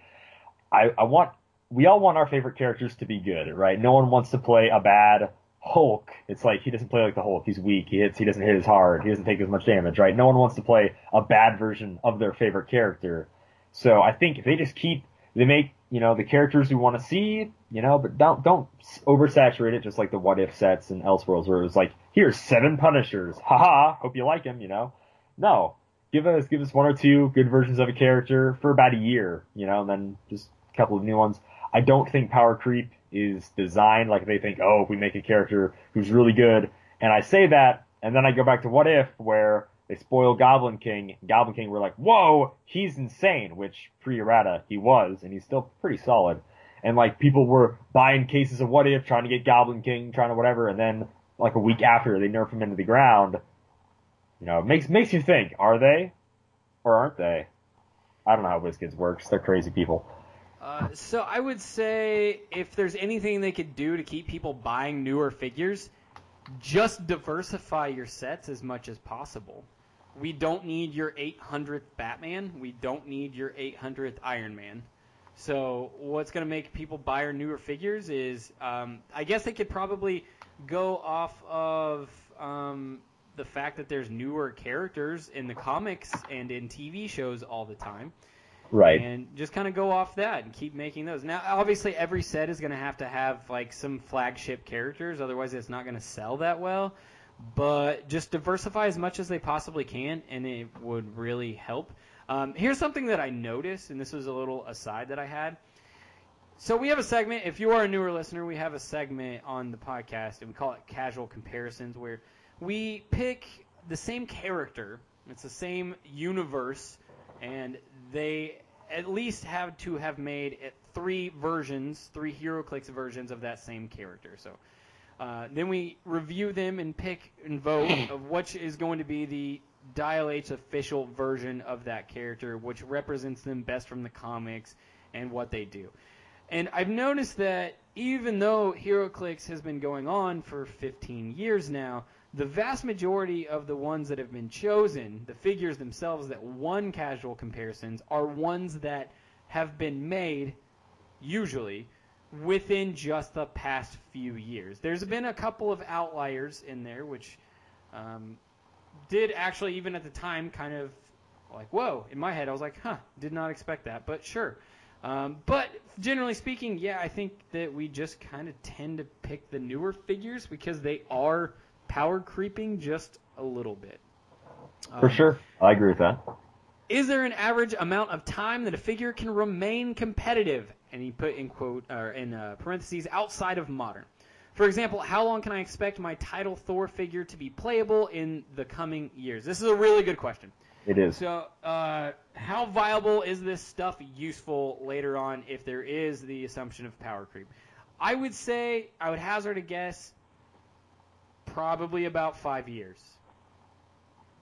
I, I want, we all want our favorite characters to be good, right? No one wants to play a bad Hulk. It's like he doesn't play like the Hulk. He's weak. He hits. He doesn't hit as hard. He doesn't take as much damage, right? No one wants to play a bad version of their favorite character. So I think if they just keep, they make you know the characters we want to see, you know, but don't don't oversaturate it just like the What If sets and Elseworlds where it was like here's seven Punishers, haha, hope you like him, you know. No, give us give us one or two good versions of a character for about a year, you know, and then just a couple of new ones. I don't think power creep is designed like they think, oh, if we make a character who's really good, and I say that, and then I go back to What If, where they spoil Goblin King. Goblin King, we're like, whoa, he's insane, which pre-errata he was, and he's still pretty solid. And like people were buying cases of What If, trying to get Goblin King, trying to whatever, and then like a week after they nerf him into the ground. You know, it makes makes you think: Are they, or aren't they? I don't know how WizKids works. They're crazy people. Uh, so I would say if there's anything they could do to keep people buying newer figures, just diversify your sets as much as possible. We don't need your 800th Batman. We don't need your 800th Iron Man. So what's going to make people buy our newer figures is, um, I guess they could probably go off of um, the fact that there's newer characters in the comics and in TV shows all the time. Right. And just kind of go off that and keep making those. Now, obviously, every set is going to have to have like some flagship characters, otherwise, it's not going to sell that well. But just diversify as much as they possibly can, and it would really help. Um, here's something that I noticed, and this was a little aside that I had. So we have a segment. If you are a newer listener, we have a segment on the podcast, and we call it Casual Comparisons, where we pick the same character. It's the same universe, and they at least have to have made three versions, three HeroClix versions of that same character. So uh, then we review them and pick and vote of which is going to be the Dial H official version of that character, which represents them best from the comics and what they do. And I've noticed that even though HeroClix has been going on for 15 years now, the vast majority of the ones that have been chosen, the figures themselves that won casual comparisons, are ones that have been made, usually, within just the past few years. There's been a couple of outliers in there, which um, did actually, even at the time, kind of like, whoa, in my head, I was like, huh, did not expect that, but sure. Um, but generally speaking, yeah, I think that we just kind of tend to pick the newer figures because they are power creeping just a little bit. For Um, sure. I agree with that. Is there an average amount of time that a figure can remain competitive? And he put in quote or in uh, parentheses outside of modern. For example, how long can I expect my title Thor figure to be playable in the coming years? This is a really good question. It is. So, uh, how viable is this stuff useful later on if there is the assumption of power creep? I would say, I would hazard a guess, probably about five years.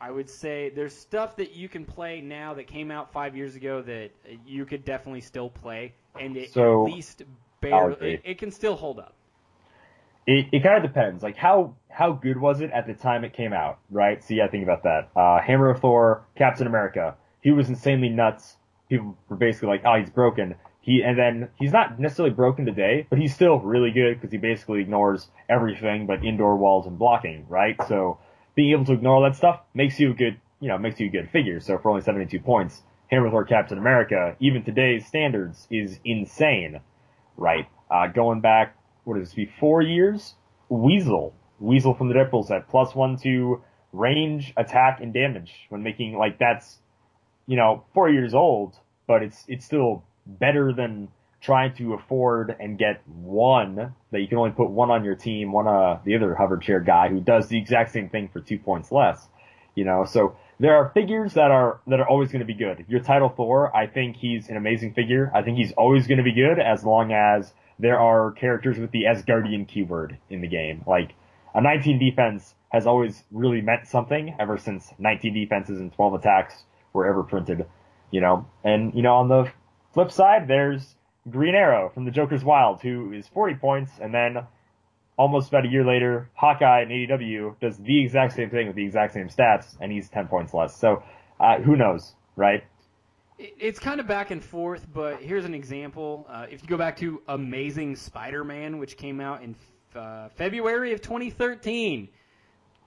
I would say there's stuff that you can play now that came out five years ago that you could definitely still play, and it So, at least barely, it, it can still hold up. It, it kind of depends. Like how how good was it at the time it came out, right? So yeah, think about that. Uh, Hammer of Thor, Captain America. He was insanely nuts. People were basically like, oh, he's broken. He and then he's not necessarily broken today, but he's still really good because he basically ignores everything but indoor walls and blocking, right? So being able to ignore all that stuff makes you a good, you know, makes you a good figure. So for only 72 points, Hammer of Thor, Captain America, even today's standards, is insane, right? Uh, going back what is this be four years? Weasel, Weasel from the Deadpool set, plus one to range, attack, and damage when making like that's you know four years old, but it's it's still better than trying to afford and get one that you can only put one on your team, one uh the other hover chair guy who does the exact same thing for two points less. You know, so there are figures that are that are always going to be good. Your title Thor, I think he's an amazing figure. I think he's always going to be good as long as there are characters with the Asgardian keyword in the game. Like a 19 defense has always really meant something ever since 19 defenses and 12 attacks were ever printed. You know, and you know on the flip side, there's Green Arrow from the Joker's Wild, who is 40 points, and then almost about a year later, Hawkeye in AEW does the exact same thing with the exact same stats, and he's 10 points less. So, uh, who knows, right? It's kind of back and forth, but here's an example. Uh, if you go back to Amazing Spider-Man, which came out in uh, February of 2013,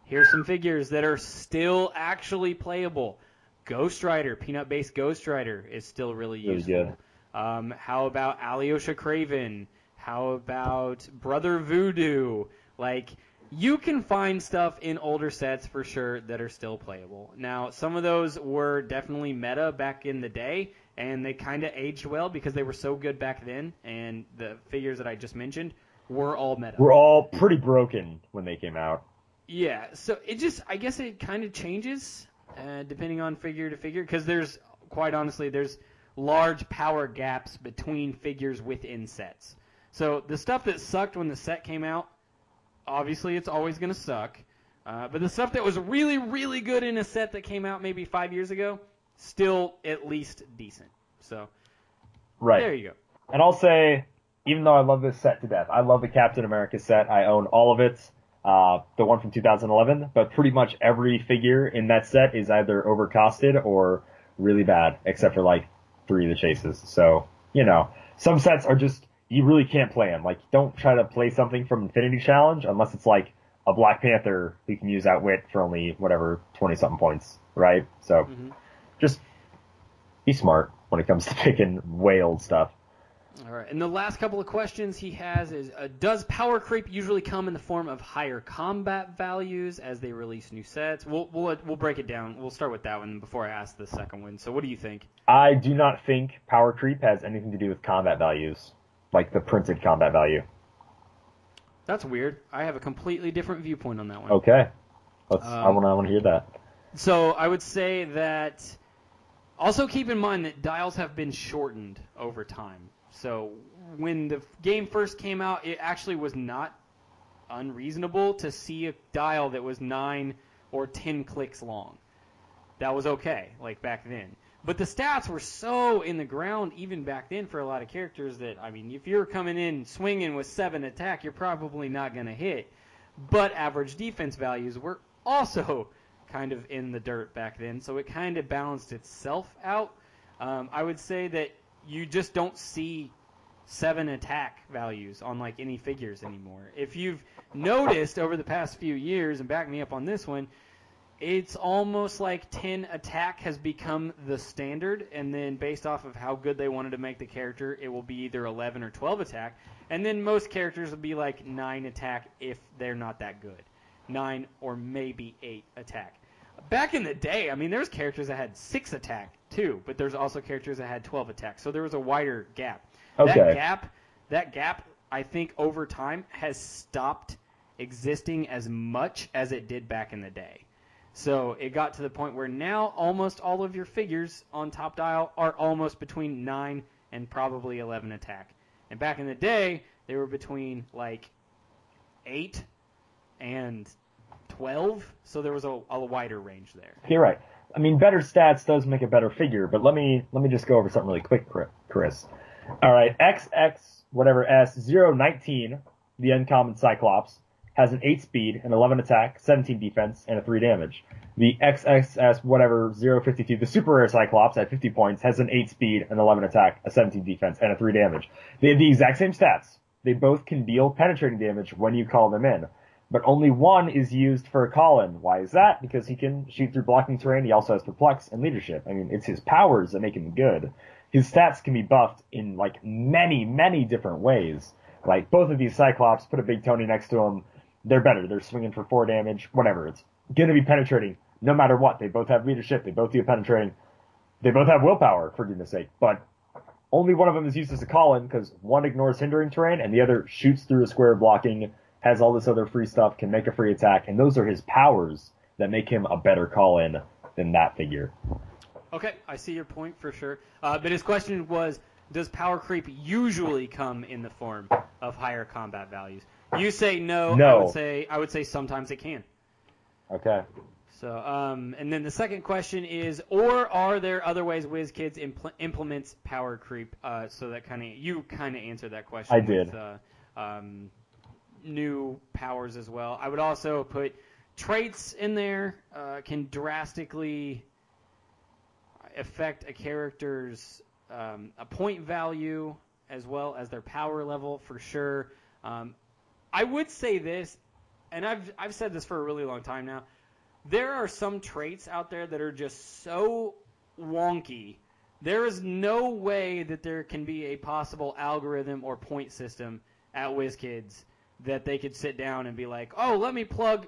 here's some figures that are still actually playable. Ghost Rider, peanut-based Ghost Rider, is still really useful. Um, how about Alyosha Craven? How about Brother Voodoo? Like, you can find stuff in older sets for sure that are still playable. Now, some of those were definitely meta back in the day, and they kind of aged well because they were so good back then, and the figures that I just mentioned were all meta. We're all pretty broken when they came out. Yeah, so it just, I guess it kind of changes uh, depending on figure to figure, because there's, quite honestly, there's large power gaps between figures within sets. So the stuff that sucked when the set came out, obviously it's always going to suck. Uh, but the stuff that was really, really good in a set that came out maybe five years ago, still at least decent. So Right. there you go. And I'll say, even though I love this set to death, I love the Captain America set. I own all of it, uh, the one from 2011. But pretty much every figure in that set is either overcosted or really bad, except for like three of the chases. So you know, some sets are just you really can't play them. Like, don't try to play something from Infinity Challenge unless it's like a Black Panther who can use Outwit for only whatever 20 something points, right? So Mhm. just be smart. when it comes to picking way old stuff. All right, and the last couple of questions he has is: uh, Does power creep usually come in the form of higher combat values as they release new sets? We'll we'll we'll break it down. We'll start with that one before I ask the second one. So, what do you think? I do not think power creep has anything to do with combat values, like the printed combat value. That's weird. I have a completely different viewpoint on that one. Okay, let's. I Um, want to. I want to hear that. So I would say that. Also keep in mind that dials have been shortened over time. So when the game first came out, it actually was not unreasonable to see a dial that was nine or ten clicks long. That was okay, like back then. But the stats were so in the ground even back then for a lot of characters that I mean, if you're coming in swinging with seven attack, you're probably not going to hit. But average defense values were also kind of in the dirt back then, so it kind of balanced itself out. Um, I would say that you just don't see seven attack values on like any figures anymore. If you've noticed over the past few years, and back me up on this one, it's almost like 10 attack has become the standard, and then based off of how good they wanted to make the character, it will be either 11 or 12 attack. And then most characters will be like 9 attack if they're not that good. 9 or maybe 8 attack. Back in the day, I mean, there was characters that had 6 attack too, but there's also characters that had 12 attack, so there was a wider gap. Okay. That gap, that gap, I think over time has stopped existing as much as it did back in the day. So it got to the point where now almost all of your figures on top dial are almost between 9 and probably 11 attack. And back in the day, they were between like 8 and 12, so there was a, a wider range there. You're right. I mean, better stats does make a better figure, but let me let me just go over something really quick, Chris. All right, XX whatever S 019, the uncommon Cyclops, has an 8 speed, an 11 attack, 17 defense, and a 3 damage. The XXS whatever 052, the super rare Cyclops at 50 points, has an 8 speed, an 11 attack, a 17 defense, and a 3 damage. They have the exact same stats. They both can deal penetrating damage when you call them in but only one is used for a call-in. Why is that? Because he can shoot through blocking terrain. He also has perplex and leadership. I mean, it's his powers that make him good. His stats can be buffed in like many, many different ways. Like both of these Cyclops, put a big Tony next to him, they're better. They're swinging for four damage, whatever. It's gonna be penetrating no matter what. They both have leadership. They both do penetrating. They both have willpower, for goodness sake. But only one of them is used as a call-in because one ignores hindering terrain and the other shoots through a square blocking has all this other free stuff, can make a free attack, and those are his powers that make him a better call in than that figure. Okay, I see your point for sure. Uh, but his question was, does power creep usually come in the form of higher combat values? You say no. I No. would say I would say sometimes it can. Okay. So, um, and then the second question is, or are there other ways WizKids impl- implements power creep? Uh, so that kind of you kind of answered that question. I with, did. uh, um, new powers as well. I would also put traits in there uh, can drastically affect a character's um, a point value as well as their power level for sure. Um, I would say this, and I've I've said this for a really long time now. There are some traits out there that are just so wonky. There is no way that there can be a possible algorithm or point system at WizKids that they could sit down and be like, "Oh, let me plug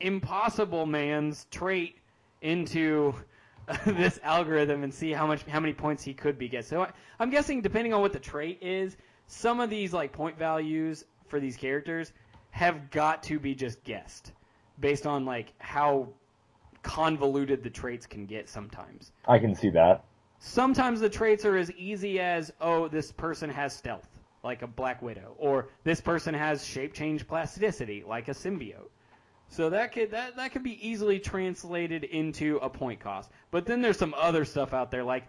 Impossible Man's trait into this algorithm and see how much how many points he could be get." So I, I'm guessing depending on what the trait is, some of these like point values for these characters have got to be just guessed based on like how convoluted the traits can get sometimes. I can see that. Sometimes the traits are as easy as, oh, this person has stealth, like a Black Widow, or this person has shape change plasticity, like a symbiote. So that could that, that could be easily translated into a point cost. But then there's some other stuff out there like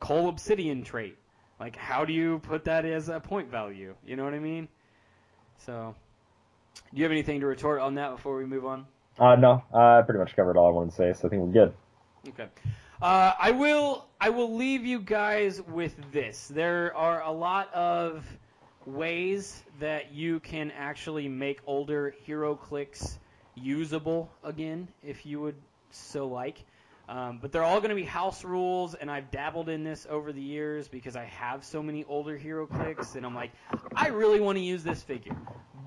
coal Obsidian trait. Like how do you put that as a point value? You know what I mean? So do you have anything to retort on that before we move on? Uh, no, I pretty much covered all I wanted to say, so I think we're good. Okay. Uh, I will I will leave you guys with this. There are a lot of ways that you can actually make older HeroClix usable again, if you would so like. Um, but they're all going to be house rules, and I've dabbled in this over the years because I have so many older HeroClix, and I'm like, I really want to use this figure.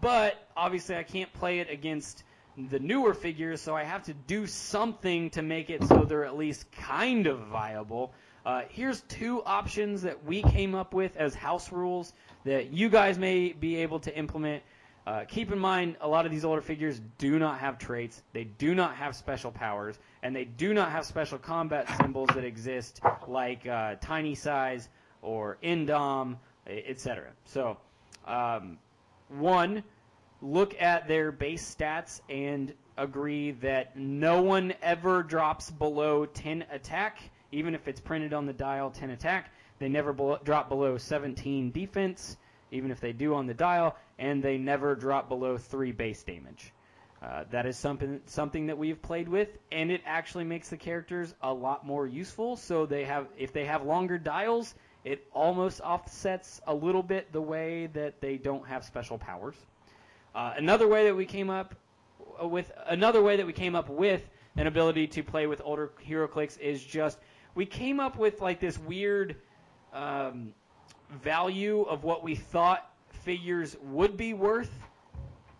But obviously, I can't play it against the newer figures, so I have to do something to make it so they're at least kind of viable. Uh, here's two options that we came up with as house rules that you guys may be able to implement. Uh, keep in mind, a lot of these older figures do not have traits, they do not have special powers, and they do not have special combat symbols that exist like uh, tiny size or indom, etc. So, um, one, look at their base stats and agree that no one ever drops below 10 attack, even if it's printed on the dial 10 attack. They never drop below 17 defense, even if they do on the dial, and they never drop below 3 base damage. Uh, that is something something that we've played with, and it actually makes the characters a lot more useful. So they have, if they have longer dials, it almost offsets a little bit the way that they don't have special powers. Uh, another way that we came up with another way that we came up with an ability to play with older HeroClix is just we came up with like this weird um, value of what we thought figures would be worth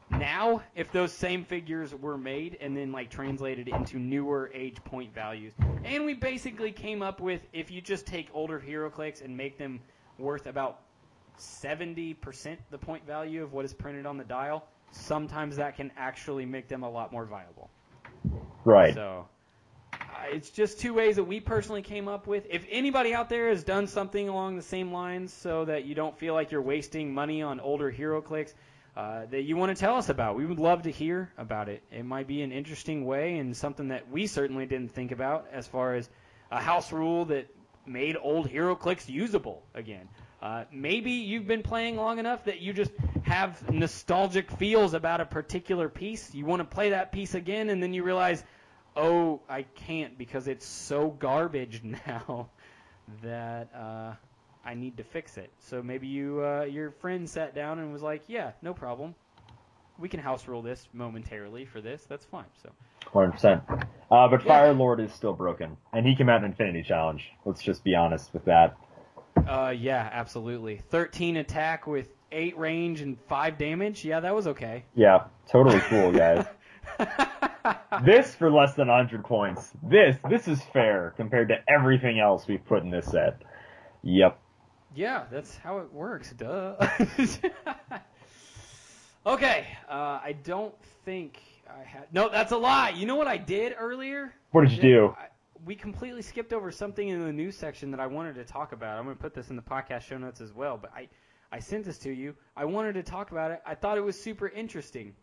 now if those same figures were made and then like translated into newer age point values. And we basically came up with if you just take older HeroClix and make them worth about 70% the point value of what is printed on the dial, sometimes that can actually make them a lot more viable. Right. So it's just two ways that we personally came up with. If anybody out there has done something along the same lines so that you don't feel like you're wasting money on older HeroClix uh, that you want to tell us about, we would love to hear about it. It might be an interesting way and something that we certainly didn't think about as far as a house rule that made old HeroClix usable again. Uh, maybe you've been playing long enough that you just have nostalgic feels about a particular piece. You want to play that piece again, and then you realize, oh, I can't because it's so garbage now that uh, I need to fix it. So maybe you, uh, your friend sat down and was like, yeah, no problem. We can house rule this momentarily for this. That's fine. So. 100%. Uh, but Yeah. Fire Lord is still broken, and he came out in Infinity Challenge. Let's just be honest with that. Uh, yeah, absolutely. 13 attack with 8 range and 5 damage. Yeah, that was okay. Yeah, totally cool, guys. this for less than 100 points. This this is fair compared to everything else we've put in this set. Yep. yeah, that's how it works. Duh. okay, uh, I don't think I had. No, that's a lie. You know what I did earlier? What did you do? I, we completely skipped over something in the news section that I wanted to talk about. I'm going to put this in the podcast show notes as well, but I, I sent this to you. I wanted to talk about it. I thought it was super interesting.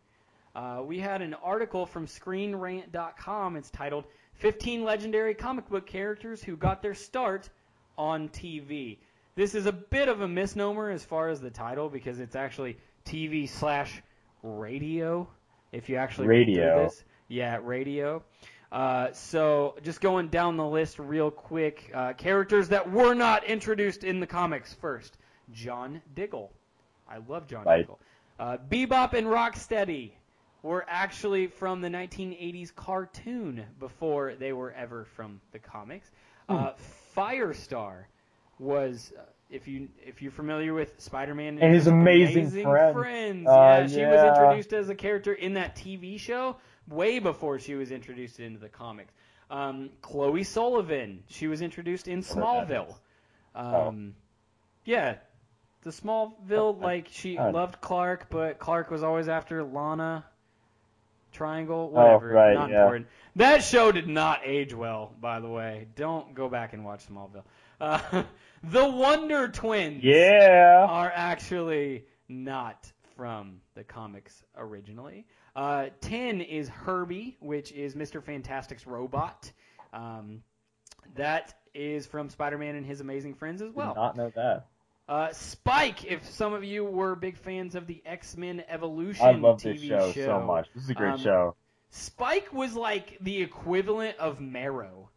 Uh, we had an article from ScreenRant.com. It's titled 15 Legendary Comic Book Characters Who Got Their Start on TV. This is a bit of a misnomer as far as the title because it's actually TV slash radio. If you actually read Radio. this, yeah, radio. Uh, so just going down the list real quick, uh, characters that were not introduced in the comics first. John Diggle. I love John. Diggle. Uh, Bebop and Rocksteady were actually from the 1980s cartoon before they were ever from the comics. Uh, Firestar was, uh, if you if you're familiar with Spider-Man And his amazing friend. friends, Uh, yeah, she was introduced as a character in that TV show way before she was introduced into the comics. Um, Chloe Sullivan, she was introduced in Smallville. Oh. Um, Yeah, the Smallville, like she loved Clark, but Clark was always after Lana. Triangle, Oh, whatever, right, not yeah. important. That show did not age well, by the way. Don't go back and watch Smallville. Uh, the Wonder Twins Yeah. are actually not from the comics originally. Uh, 10 is Herbie, which is Mr. Fantastic's robot. Um, that is from Spider-Man and His Amazing Friends as well. Did not know that. Uh, Spike, if some of you were big fans of the X-Men Evolution I love TV this show, so much. This is a great Um, show. Spike was like the equivalent of Marrow.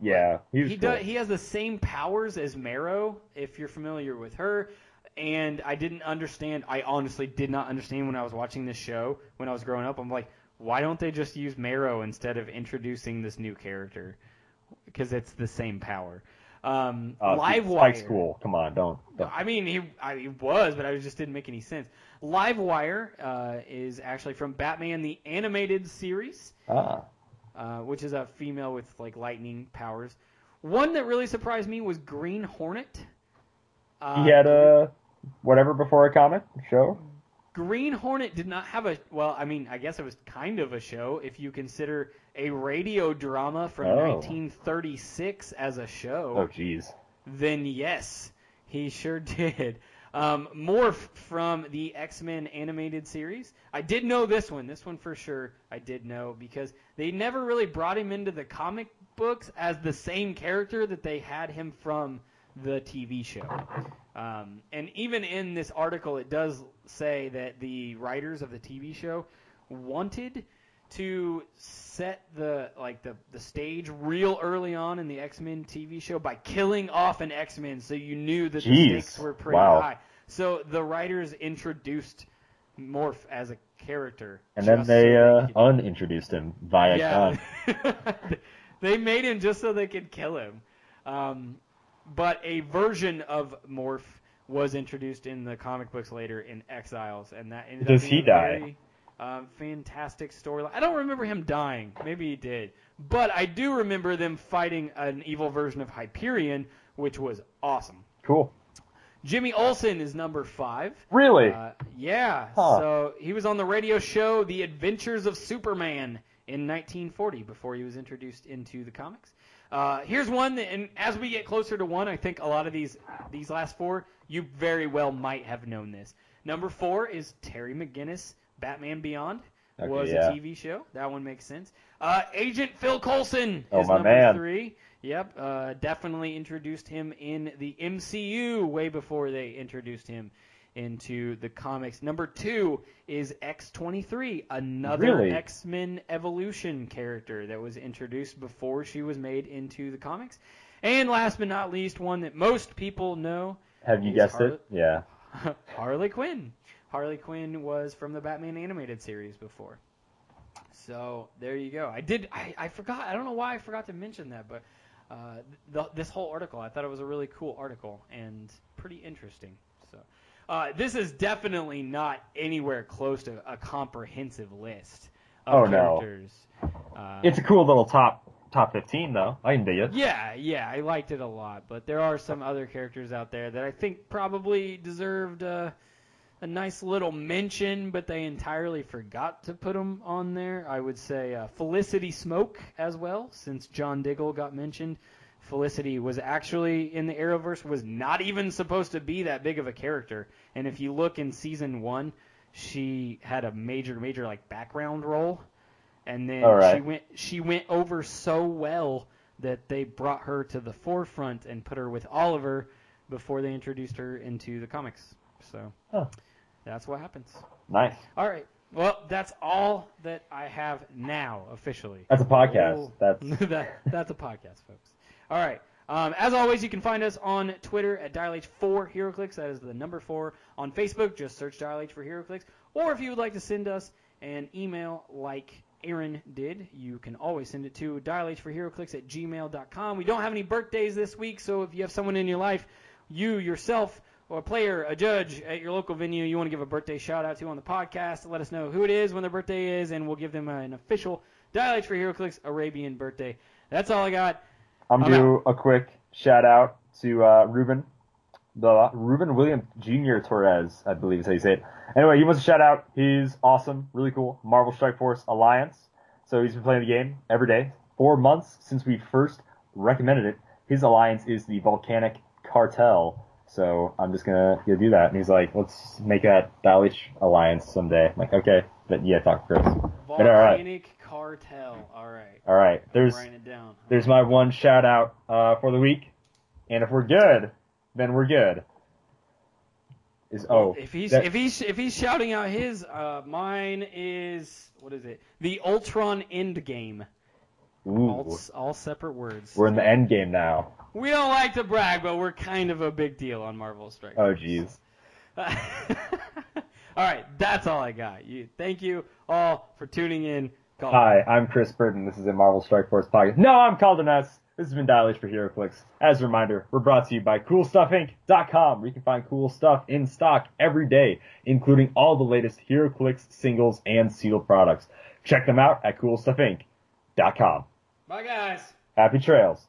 Yeah, He cool. does. He has the same powers as Marrow, if you're familiar with her. And I didn't understand. I honestly did not understand when I was watching this show when I was growing up. I'm like, why don't they just use Marrow instead of introducing this new character? because it's the same power. Um, Uh, Livewire. High school. Come on, don't. don't. I mean, he, I, he was, but I just didn't make any sense. Livewire uh, is actually from Batman the Animated Series, Ah, uh, which is a female with like lightning powers. One that really surprised me was Green Hornet. Uh, he had a whatever before a comic show. Green Hornet did not have a well, I mean, I guess it was kind of a show if you consider a radio drama from Oh. 1936 as a show. Oh, jeez. Then yes, he sure did. Um, Morph from the X Men animated series. I did know this one. This one for sure I did know because they never really brought him into the comic books as the same character that they had him from the TV show. Um, and even in this article, it does say that the writers of the TV show wanted to set the like the, the stage real early on in the X-Men TV show by killing off an X-Men so you knew that the stakes were pretty Wow. high. So the writers introduced Morph as a character. And then they so uh, unintroduced him via yeah. they made him just so they could kill him. Um, but a version of Morph was introduced in the comic books later in Exiles, and that ended Does up he die? very um, fantastic storyline. I don't remember him dying. Maybe he did, but I do remember them fighting an evil version of Hyperion, which was awesome. Cool. Jimmy Olsen is number five. Really? Uh, yeah. Huh. So he was on the radio show The Adventures of Superman in 1940 before he was introduced into the comics. Uh, here's one, that, and as we get closer to one, I think a lot of these these last four, you very well might have known this. Number four is Terry McGinnis, Batman Beyond. Okay, was yeah. a TV show. That one makes sense. Uh, Agent Phil Coulson Oh, is number man. three. Yep, uh, definitely introduced him in the MCU way before they introduced him into the comics. Number two is X23, another Really? X Men Evolution character that was introduced before she was made into the comics. And last but not least, one that most people know Have you guessed Harley- it? Yeah. Harley Quinn. Harley Quinn was from the Batman animated series before. So there you go. I did. I, I forgot. I don't know why I forgot to mention that, but uh, the, this whole article, I thought it was a really cool article and pretty interesting. Uh, this is definitely not anywhere close to a comprehensive list of Oh, no. Uh, It's a cool little top top 15 though. I can dig it. yeah, yeah, I liked it a lot, but there are some other characters out there that I think probably deserved uh, a nice little mention, but they entirely forgot to put them on there. I would say uh, Felicity Smoak as well, since John Diggle got mentioned. Felicity was actually in the Arrowverse was not even supposed to be that big of a character, and if you look in season one, she had a major, major like background role, and then right. she went she went over so well that they brought her to the forefront and put her with Oliver before they introduced her into the comics. So Huh. that's what happens. Nice. All right. Well, that's all that I have now officially. That's a podcast. That's that, that's a podcast, folks. All right. Um, as always, you can find us on Twitter at DialH4 HeroClix. That is the number four. On Facebook, just search DialH for HeroClix. Or if you would like to send us an email like Aaron did, you can always send it to dialh4heroclix at gmail.com. We don't have any birthdays this week, so if you have someone in your life, you yourself, or a player, a judge at your local venue, you want to give a birthday shout out to on the podcast, let us know who it is, when their birthday is, and we'll give them an official Dial H for HeroClix Arabian birthday. That's all I got. I'm I'm do a quick shout out to uh, Ruben, the Ruben William Jr. Torres, I believe is how you say it. Anyway, he wants a shout out. He's awesome, really cool. Marvel Strike Force Alliance. So he's been playing the game every day, four months since we first recommended it. His alliance is the Volcanic Cartel. So I'm just gonna, do that. And he's like, let's make that Dalish alliance someday. I'm like, okay, but yeah, talk Chris. But all right, Volcanic Cartel. All right. all right. There's I'm it down. there's my one shout out uh, for the week. And if we're good, then we're good. Is oh if he's that- if he's if he's shouting out his, uh, mine is what is it? The Ultron Endgame. All, ooh, s- all separate words. we're in the end game now. We don't like to brag, but we're kind of a big deal on Marvel Strike. Oh jeez. all right, that's all I got. You, thank you all for tuning in. Call Hi, I'm Chris Burton. This is a Marvel Strike Force podcast. No, I'm Caldenes. This has been Dial H for HeroClix. As a reminder, we're brought to you by CoolStuffInc.com, where you can find cool stuff in stock every day, including all the latest HeroClix singles and sealed products. Check them out at CoolStuffInc.com. Bye, guys. Happy trails.